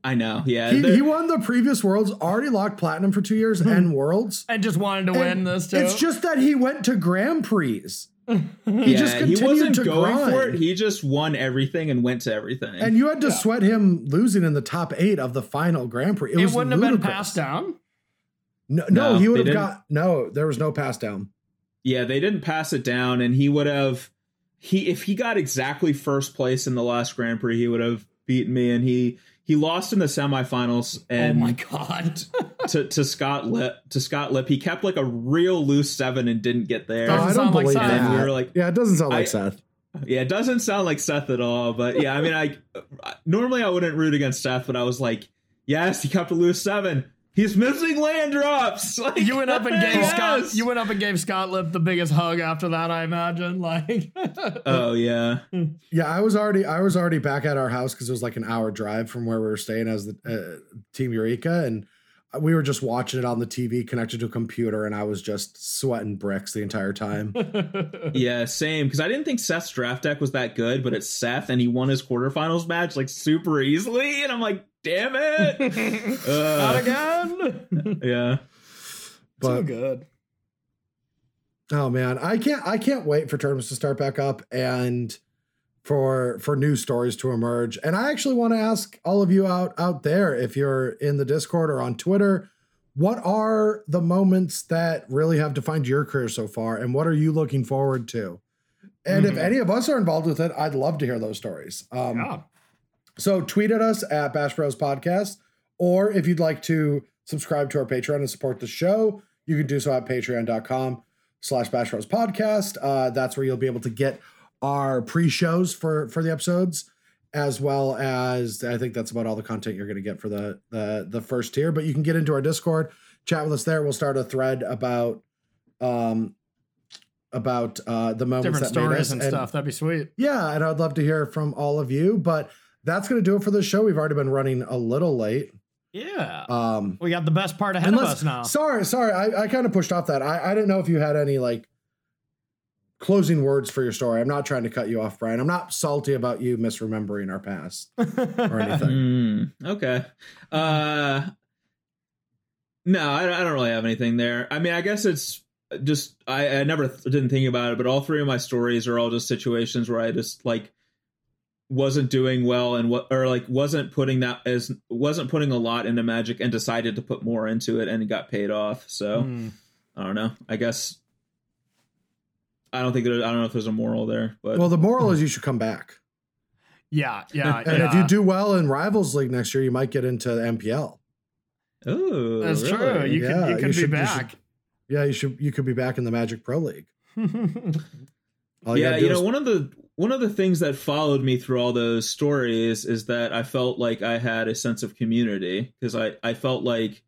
I know, yeah. He, he won the previous worlds, already locked platinum for two years and worlds. And just wanted to win And this too. It's just that he went to Grand Prix. He yeah, just he continued wasn't to going for it. He just won everything and went to everything. And you had to Yeah. sweat him losing in the top eight of the final Grand Prix. It, it was wouldn't have been passed down. No, no, No, he would have didn't. got no. There was no pass down. Yeah, they didn't pass it down, and he would have he if he got exactly first place in the last Grand Prix, he would have beaten me, and he he lost in the semifinals and oh my god. <laughs> to to Scott Lipp to Scott Lipp. He kept like a real loose seven and didn't get there. Oh, Doesn't I don't sound like believe Seth. that. And we were like- yeah, it doesn't sound like I- Seth. Yeah, it doesn't sound like Seth at all, but yeah, I mean, I normally I wouldn't root against Seth, but I was like, yes, he kept a loose seven. He's missing land drops. <laughs> Like, You went up and gave yes! Scott. You went up and gave Scott Lipp the biggest hug after that. I imagine. Like, <laughs> Oh yeah. Yeah, I was already I was already back at our house because it was like an hour drive from where we were staying as the uh, Team Eureka, and we were just watching it on the TV connected to a computer, and I was just sweating bricks the entire time. <laughs> Yeah, same. Because I didn't think Seth's draft deck was that good, but it's Seth, and he won his quarterfinals match like super easily, and I'm like, damn it. <laughs> not again. <laughs> yeah. so But good. oh man, I can't I can't wait for tournaments to start back up and for for new stories to emerge. And I actually want to ask all of you out out there if you're in the Discord or on Twitter, what are the moments that really have defined your career so far and what are you looking forward to? And if Mhm. any of us are involved with it, I'd love to hear those stories. Um, yeah. So tweet at us at Bash Bros Podcast Or if you'd like to subscribe to our Patreon and support the show, you can do so at patreon.com slash Bash Bros podcast. Uh, that's where you'll be able to get our pre-shows for for the episodes, as well as I think that's about all the content you're going to get for the the the first tier. But you can get into our Discord, chat with us there. We'll start a thread about um about uh the moments Different that made stories us and stuff. That'd be sweet. yeah, and I'd love to hear from all of you. But that's going to do it for the show. We've already been running a little late. Yeah. Um, we got the best part ahead of us now. Sorry, sorry, I, I kind of pushed off that. I, I didn't know if you had any like closing words for your story. I'm not trying to cut you off, Brian. I'm not salty about you misremembering our past <laughs> or anything. Mm, okay. Uh, no, I, I don't really have anything there. I mean, I guess it's just I, I never th- didn't think about it, but all three of my stories are all just situations where I just like wasn't doing well and what or like wasn't putting that as wasn't putting a lot into magic and decided to put more into it and it got paid off. So Hmm. I don't know. I guess I don't think there, I don't know if there's a moral there, but Well, the moral is you should come back. Yeah, yeah, And yeah. if you do well in Rivals League next year, you might get into the MPL. oh, That's true. You Yeah, could, you you could should- be you back. Yeah, you should. You could be back in the Magic Pro League. All yeah, you know, is- one of the one of the things that followed me through all those stories is that I felt like I had a sense of community because I I felt like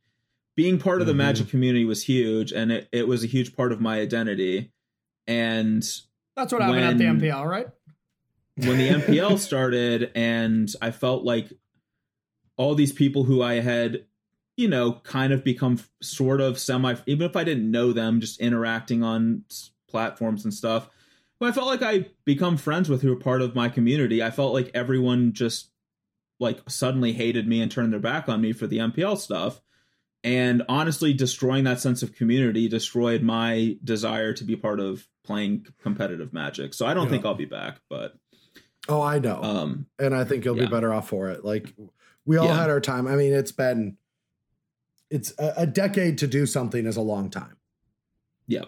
being part of the Mhm. magic community was huge and it, it was a huge part of my identity. And That's what happened at the MPL, right? when the <laughs> MPL started and I felt like all these people who I had, you know, kind of become sort of semi, even if I didn't know them, just interacting on platforms and stuff. But I felt like I become friends with who are part of my community. I felt like everyone just like suddenly hated me and turned their back on me for the MPL stuff. And honestly, destroying that sense of community destroyed my desire to be part of playing competitive magic. So I don't Yeah. think I'll be back, but Oh, I know. um and I think you'll Yeah. be better off for it. Like we all Yeah. had our time. I mean, it's been it's a, a decade to do something is a long time. yeah.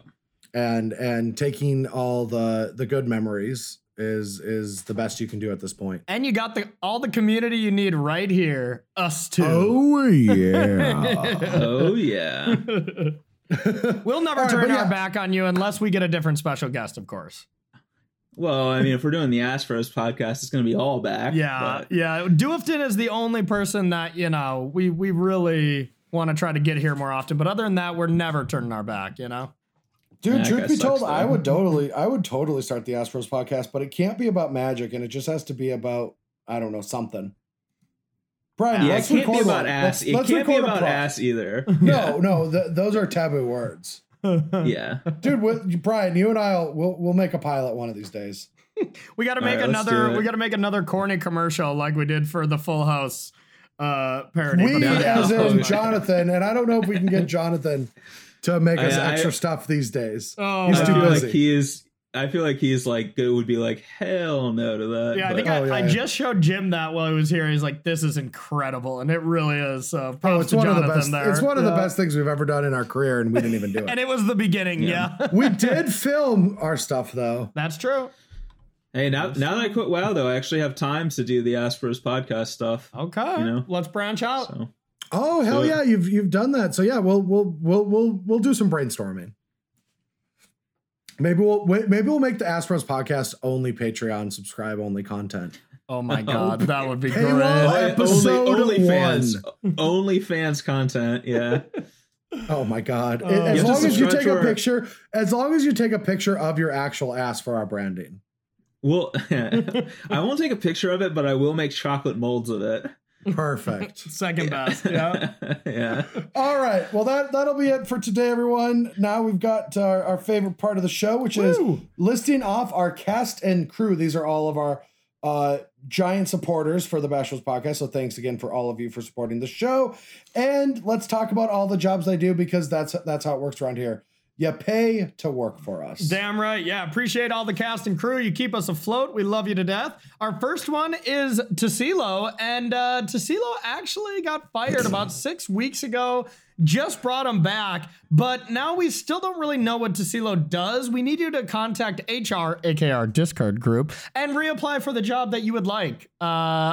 And and taking all the the good memories is is the best you can do at this point. And you got the all the community you need right here. Us too. Oh yeah. <laughs> Oh yeah. <laughs> we'll never All right, turn but our back on you unless we get a different special guest, of course. Well, I mean, if we're doing the Astros podcast, it's going to be all back. Yeah, but- yeah. Doofton is the only person that you know we we really want to try to get here more often. But other than that, we're never turning our back. You know. Dude, Yeah, truth be told, though. I would totally I would totally start the Astros podcast, but it can't be about magic and it just has to be about I don't know, something. Brian, Yeah, it let's can't be about one. ass. Let's, it let's can't be about ass either. <laughs> <laughs> No, no, th- those are taboo words. Yeah. <laughs> Dude, with, Brian, you and I'll we'll we'll make a pilot one of these days. We got to make right, another. We got to make another corny commercial like we did for the Full House uh, parody. We, But Yeah. yeah. as Oh, in. Jonathan, and I don't know if we can get Jonathan to make us I- I- extra stuff these days. Oh, He's I too feel busy. like he is. I feel like he's like it would be like hell no to that. Yeah, I but- think Oh, I, yeah, I yeah. just showed Jim that while he was here. He's like, "This is incredible," and it really is. So Oh, it's to one of the best. there. It's one of the best things we've ever done in our career, and we didn't even do <laughs> it. And it. it was the beginning. Yeah. Yeah, we <laughs> did film our stuff though. that's true. Hey, now now that I quit WoW, though, I actually have time to do the Astros podcast stuff. Okay, You know? let's branch out. So Oh hell So- yeah, you've you've done that. So yeah, we'll we'll we'll we'll we'll do some brainstorming. Maybe we'll maybe we'll make the Astros podcast only Patreon subscribe only content. Oh my god, <laughs> that would be Paywall great. episode only, only one. fans, only fans content. Yeah. <laughs> Oh my god! Oh. as You have to long as you take to a our- picture, as long as you take a picture of your actual ass for our branding. Well, <laughs> I won't take a picture of it, but I will make chocolate molds of it. Perfect. <laughs> Second best. Yeah. <laughs> yeah. All right. Well, that that'll be it for today, everyone. Now we've got our, our favorite part of the show, which is listing off our cast and crew. These are all of our uh, giant supporters for the Bashers podcast. So thanks again for all of you for supporting the show. And let's talk about all the jobs they do because that's that's how it works around here. You pay to work for us. Damn right. Yeah. Appreciate all the cast and crew. You keep us afloat. We love you to death. Our first one is Tassilo. And uh, Tassilo actually got fired about <clears throat> six weeks ago. Just brought him back. But now we still don't really know what Tassilo does. We need you to contact HR, aka our Discord group, and reapply for the job that you would like. Uh,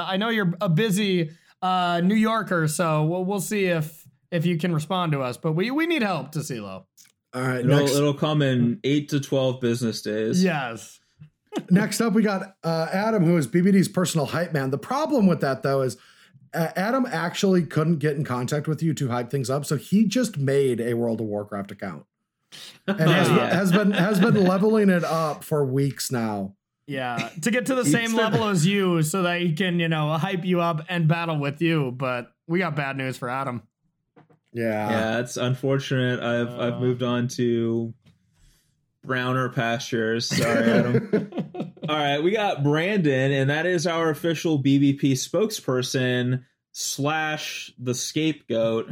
I know you're a busy uh, New Yorker. So we'll we'll see if if you can respond to us. But we we need help to CeeLo. All right, It'll, next, it'll come in eight to twelve business days. Yes. <laughs> next up we got uh, Adam, who is BBD's personal hype man. The problem with that though is uh, Adam actually couldn't get in contact with you to hype things up, so he just made a World of Warcraft account and <laughs> has, Yeah. has been has been leveling it up for weeks now. Yeah, to get to the same It's- level as you, so that he can, you know, hype you up and battle with you. But we got bad news for Adam. Yeah. Yeah, it's unfortunate. I've Uh. I've moved on to browner pastures. Sorry, Adam. <laughs> All right, we got Brandon, and that is our official BBP spokesperson slash the scapegoat.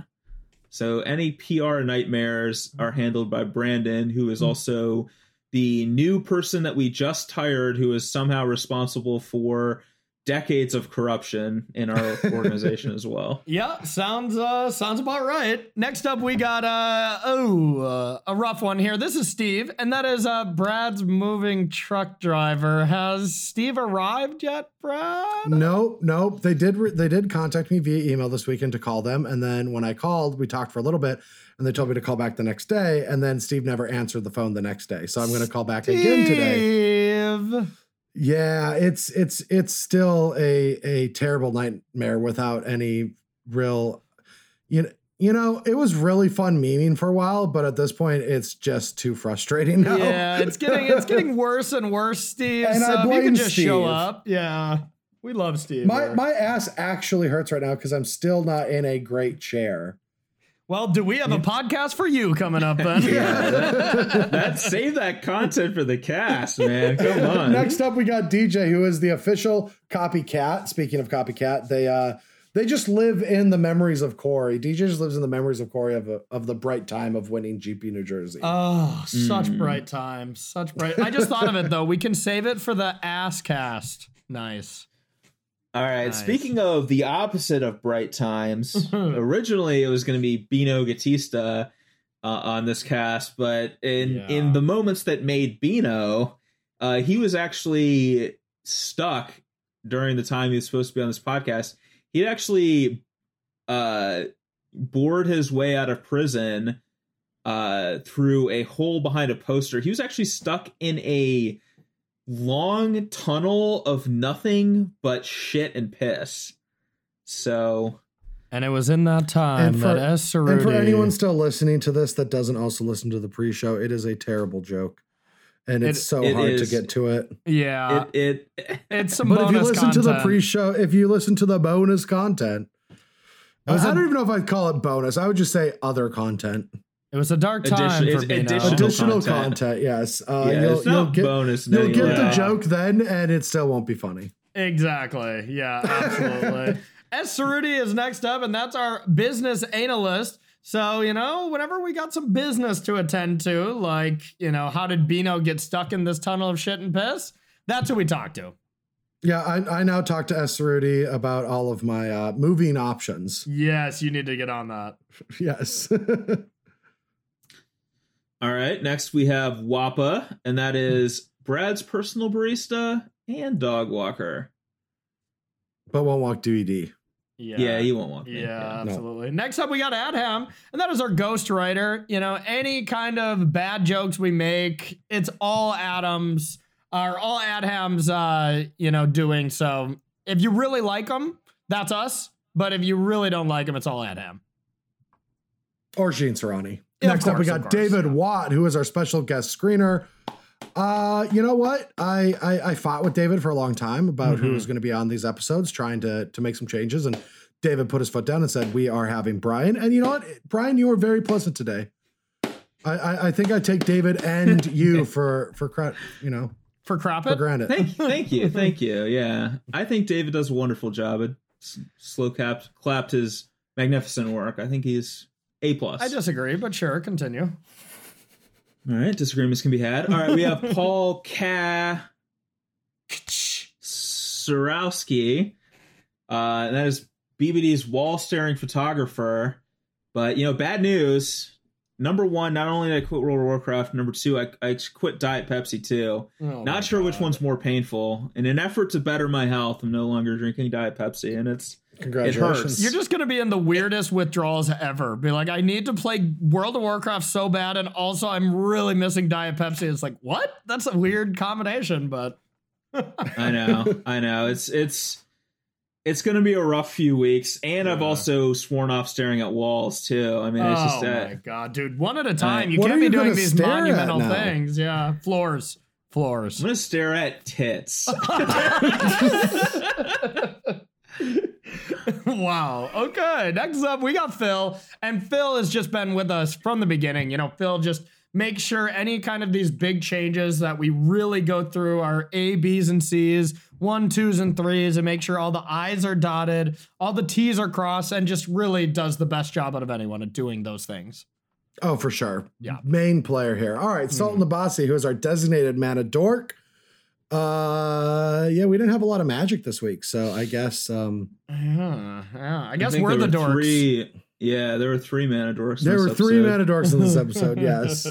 So any PR nightmares are handled by Brandon, who is also the new person that we just hired, who is somehow responsible for decades of corruption in our <laughs> organization as well. Yeah, sounds uh sounds about right. Next up we got uh oh uh, a rough one here. This is Steve, and that is uh Brad's moving truck driver. Has Steve arrived yet, Brad? Nope, nope. They did. Re- they did contact me via email this weekend to call them, and then when I called, we talked for a little bit, and they told me to call back the next day, and then Steve never answered the phone the next day, so I'm going to call back again today. Yeah, it's it's it's still a a terrible nightmare without any real, you know. You know, it was really fun memeing for a while, but at this point, it's just too frustrating now. Yeah, it's getting it's getting worse and worse, Steve. And so I if you blame can just show Steve. up. Yeah. We love Steve. my here. my ass actually hurts right now because I'm still not in a great chair. Well, do we have a podcast for you coming up then? <laughs> Yeah, that, that save that content for the cast, man. Come <laughs> on. Next up, we got DJ, who is the official copycat. Speaking of copycat, they uh they just live in the memories of Corey. DJ just lives in the memories of Corey of, of the bright time of winning GP New Jersey. Oh, such Mm. bright time, Such bright. I just thought of it though. We can save it for the ass cast. Nice. All right. Nice. Speaking of the opposite of bright times, <laughs> originally it was going to be Bino Gatista uh, on this cast, but in Yeah. in the moments that made Bino, uh, he was actually stuck during the time he was supposed to be on this podcast. He'd actually uh, bored his way out of prison uh, through a hole behind a poster. He was actually stuck in a long tunnel of nothing but shit and piss. So And it was in that time And for- that S. and for anyone still listening to this that doesn't also listen to the pre-show, it is a terrible joke. And it's It- so it hard to get to it. yeah, it it <laughs> it's some But if you bonus listen to the pre-show, if you listen to the bonus content, I, was I a- don't even know if I'd call it bonus. I would just say other content. It was a dark time Addition- for it's additional Additional content. content, yes. Uh, yeah, you'll, it's not you'll get, bonus. you'll no, get the joke then, and it still won't be funny. Exactly. Yeah, <laughs> absolutely. S. Cerruti is next up, and that's our business analyst. So, you know, whenever we got some business to attend to, like, you know, how did Bino get stuck in this tunnel of shit and piss? That's who we talk to. Yeah, I, I now talk to S. Cerruti about all of my uh, moving options. Yes, you need to get on that. <laughs> Yes. <laughs> All right. Next we have Wappa, and that is Brad's personal barista and dog walker. but won't walk BBD. Yeah. Yeah, he won't walk. me. Yeah, No. absolutely. Next up, we got Adham, and that is our ghostwriter. You know, any kind of bad jokes we make, it's all Adam's, or all Adham's, uh, you know, doing. So if you really like them, that's us. But if you really don't like them, it's all Adham. Or Gene Serrani. Yeah, of Next up, we got course, David yeah. Watt, who is our special guest screener. Uh, you know what? I, I I fought with David for a long time about who Mhm. was going to be on these episodes, trying to to make some changes, and David put his foot down and said, "We are having Brian." And you know what, Brian, you were very pleasant today. I I, I think I take David and <laughs> you for for credit, you know, For crap for granted. Thank, thank you, thank you. Yeah, I think David does a wonderful job. It s- slow capped, clapped his magnificent work. I think he's a plus. I disagree, but sure, continue. All right, disagreements can be had. All right, we have <laughs> Paul Ka Sarowski. Uh, and that is BBD's wall staring photographer. But you know, bad news. Number one, not only did I quit World of Warcraft, number two, I, I quit Diet Pepsi too. Oh Not sure which one's more painful. In an effort to better my health, I'm no longer drinking Diet Pepsi, and it's Congratulations. You're just gonna be in the weirdest withdrawals ever. Be like, I need to play World of Warcraft so bad, and also I'm really missing Diet Pepsi. It's like, what? That's a weird combination, but <laughs> I know, I know. It's it's it's going to be a rough few weeks, and I've also sworn off staring at walls too. I mean, it's just oh just my uh, god, dude, one at a time. you can't are be you doing these monumental things. Yeah, floors, floors. I'm going to stare at tits. <laughs> <laughs> <laughs> wow. Okay. Next up, we got Phil, and Phil has just been with us from the beginning. You know, Phil just make sure any kind of these big changes that we really go through our A, B's, and C's, one, twos, and threes, and make sure all the I's are dotted, all the T's are crossed, and just really does the best job out of anyone at doing those things. Oh, for sure. Yeah. Main player here. All right, Sultan hmm. Abasi, who is our designated mana dork. Uh yeah, we didn't have a lot of magic this week, so I guess um Yeah, yeah. I I guess think we're the dorks. Three, yeah, there were three mana dorks. there were three episode. mana dorks in this episode, <laughs> yes.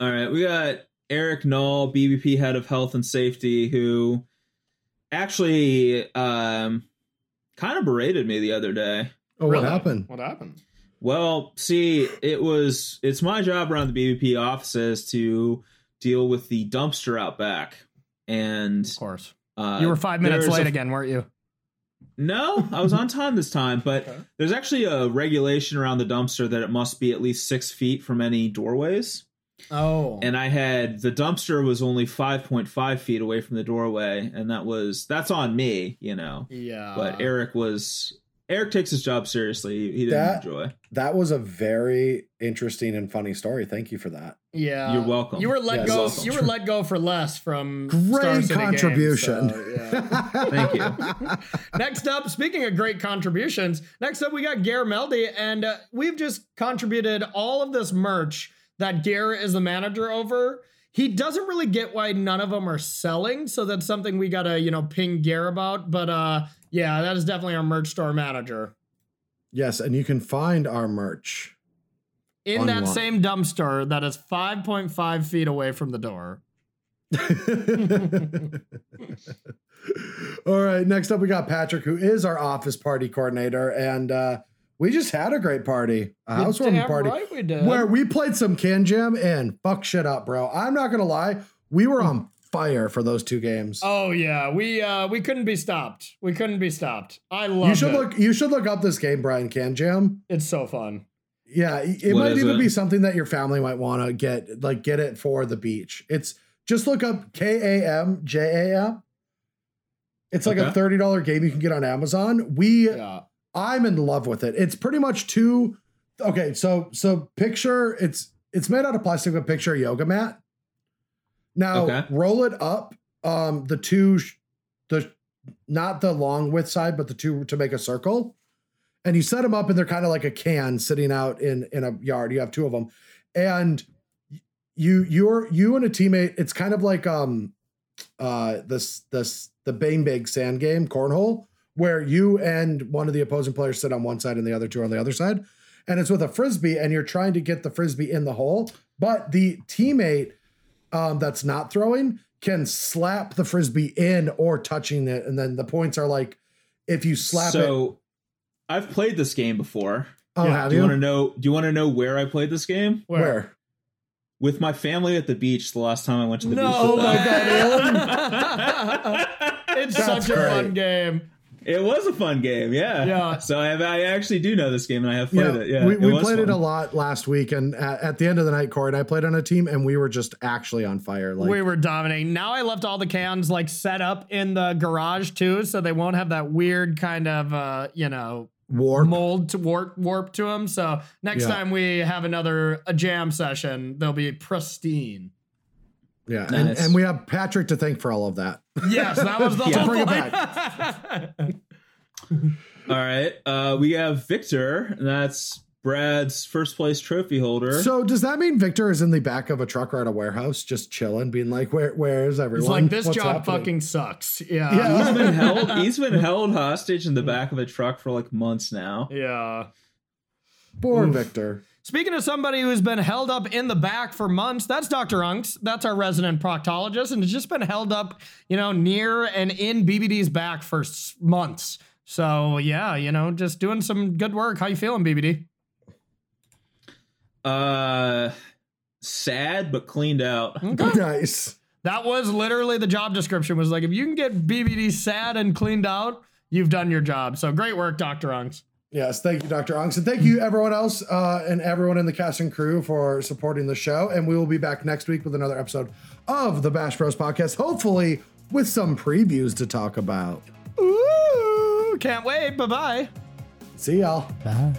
All right, we got Eric Null, BBP head of health and safety, who actually um, kind of berated me the other day. oh, what Really? happened? What happened? Well, see, it was it's my job around the BBP offices to deal with the dumpster out back, and Of course. uh, You were five minutes late a- again, weren't you? No, I was on time this time, but Okay. there's actually a regulation around the dumpster that it must be at least six feet from any doorways. Oh. and I had the dumpster was only 5.5 feet away from the doorway, and that was that's on me, you know. yeah. But Eric was Eric takes his job seriously. He didn't That- enjoy. That was a very interesting and funny story. Thank you for that. Yeah, You're welcome. You were let Yes. go. Welcome. You were let go for less from Star Great City contribution. Games, so, yeah. <laughs> Thank you. <laughs> next up, speaking of great contributions, next up we got Gare Meldy, and uh, we've just contributed all of this merch that Gare is the manager over. He doesn't really get why none of them are selling, so that's something we gotta you know ping Gare about. But uh, yeah, that is definitely our merch store manager. yes, and you can find our merch. In that same dumpster that is 5.5 feet away from the door. <laughs> All right, next up we got Patrick, who is our office party coordinator, and uh, we just had a great party, a You're housewarming party, right we did. where we played some KanJam and fuck shit up, bro. I'm not gonna lie, we were <laughs> on fire for those two games. Oh yeah, we uh we couldn't be stopped. We couldn't be stopped. I love you should it. look. You should look up this game, Brian KanJam. It's so fun. Yeah, it it What might even it? be something that your family might want to get, like get it for the beach. It's just look up K A M J A M. It's like a thirty dollar game you can get on Amazon. We, Yeah. I'm in love with it. It's pretty much two. Okay, so so picture it's it's made out of plastic, but picture a yoga mat. Now Okay. roll it up. Um, the two, sh- the not the long width side, but the two to make a circle and you set them up and they're kind of like a can sitting out in in a yard you have two of them and you you're you and a teammate it's kind of like um uh this this the bang big sand game cornhole where you and one of the opposing players sit on one side and the other two on the other side and it's with a frisbee and you're trying to get the frisbee in the hole but the teammate um that's not throwing can slap the frisbee in or touching it and then the points are like if you slap it so I've played this game before. Oh, Yeah, have Do you? you want to know? Do you want to know where I played this game? Where? With my family at the beach. The last time I went to the No, beach. oh my them. god, <laughs> <laughs> It's That's such a fun game. It was a fun game, yeah. Yeah. So I, have, I actually do know this game, and I have played Yeah, it. Yeah, we, we was played it a lot last week, and at, at the end of the night, Corey and I played on a team, and we were just actually on fire. Like, we were dominating. Now I left all the cans like set up in the garage too, so they won't have that weird kind of uh, you know, warp. mold to warp warp to them. So next Yeah. time we have another a jam session, they'll be pristine. Yeah, and, Nice. and we have Patrick to thank for all of that. Yes, that was the <laughs> Yeah. whole Bring it point. <laughs> All right. Uh, we have Victor, and that's Brad's first place trophy holder. So does that mean Victor is in the back of a truck or at a warehouse, just chilling, being like, "Where, where is everyone? It's like this What's job happening?" fucking sucks. Yeah. Yeah. he's been <laughs> held. He's been held hostage in the back of a truck for like months now. Yeah. Poor Oof. Victor. Speaking of somebody who's been held up in the back for months, that's Dr. Unks. That's our resident proctologist, and it's just been held up, you know, near and in BBD's back for months. So yeah, you know, just doing some good work. How you feeling, BBD? Uh, sad but cleaned out. <laughs> nice. That was literally the job description. Was like, if you can get BBD sad and cleaned out, you've done your job. So great work, Dr. Unks. Yes, thank you, Dr. Unks. And thank you, everyone else uh, and everyone in the cast and crew for supporting the show. And we will be back next week with another episode of the Bash Bros podcast, hopefully with some previews to talk about. Ooh, can't wait. Bye bye. See y'all. Bye.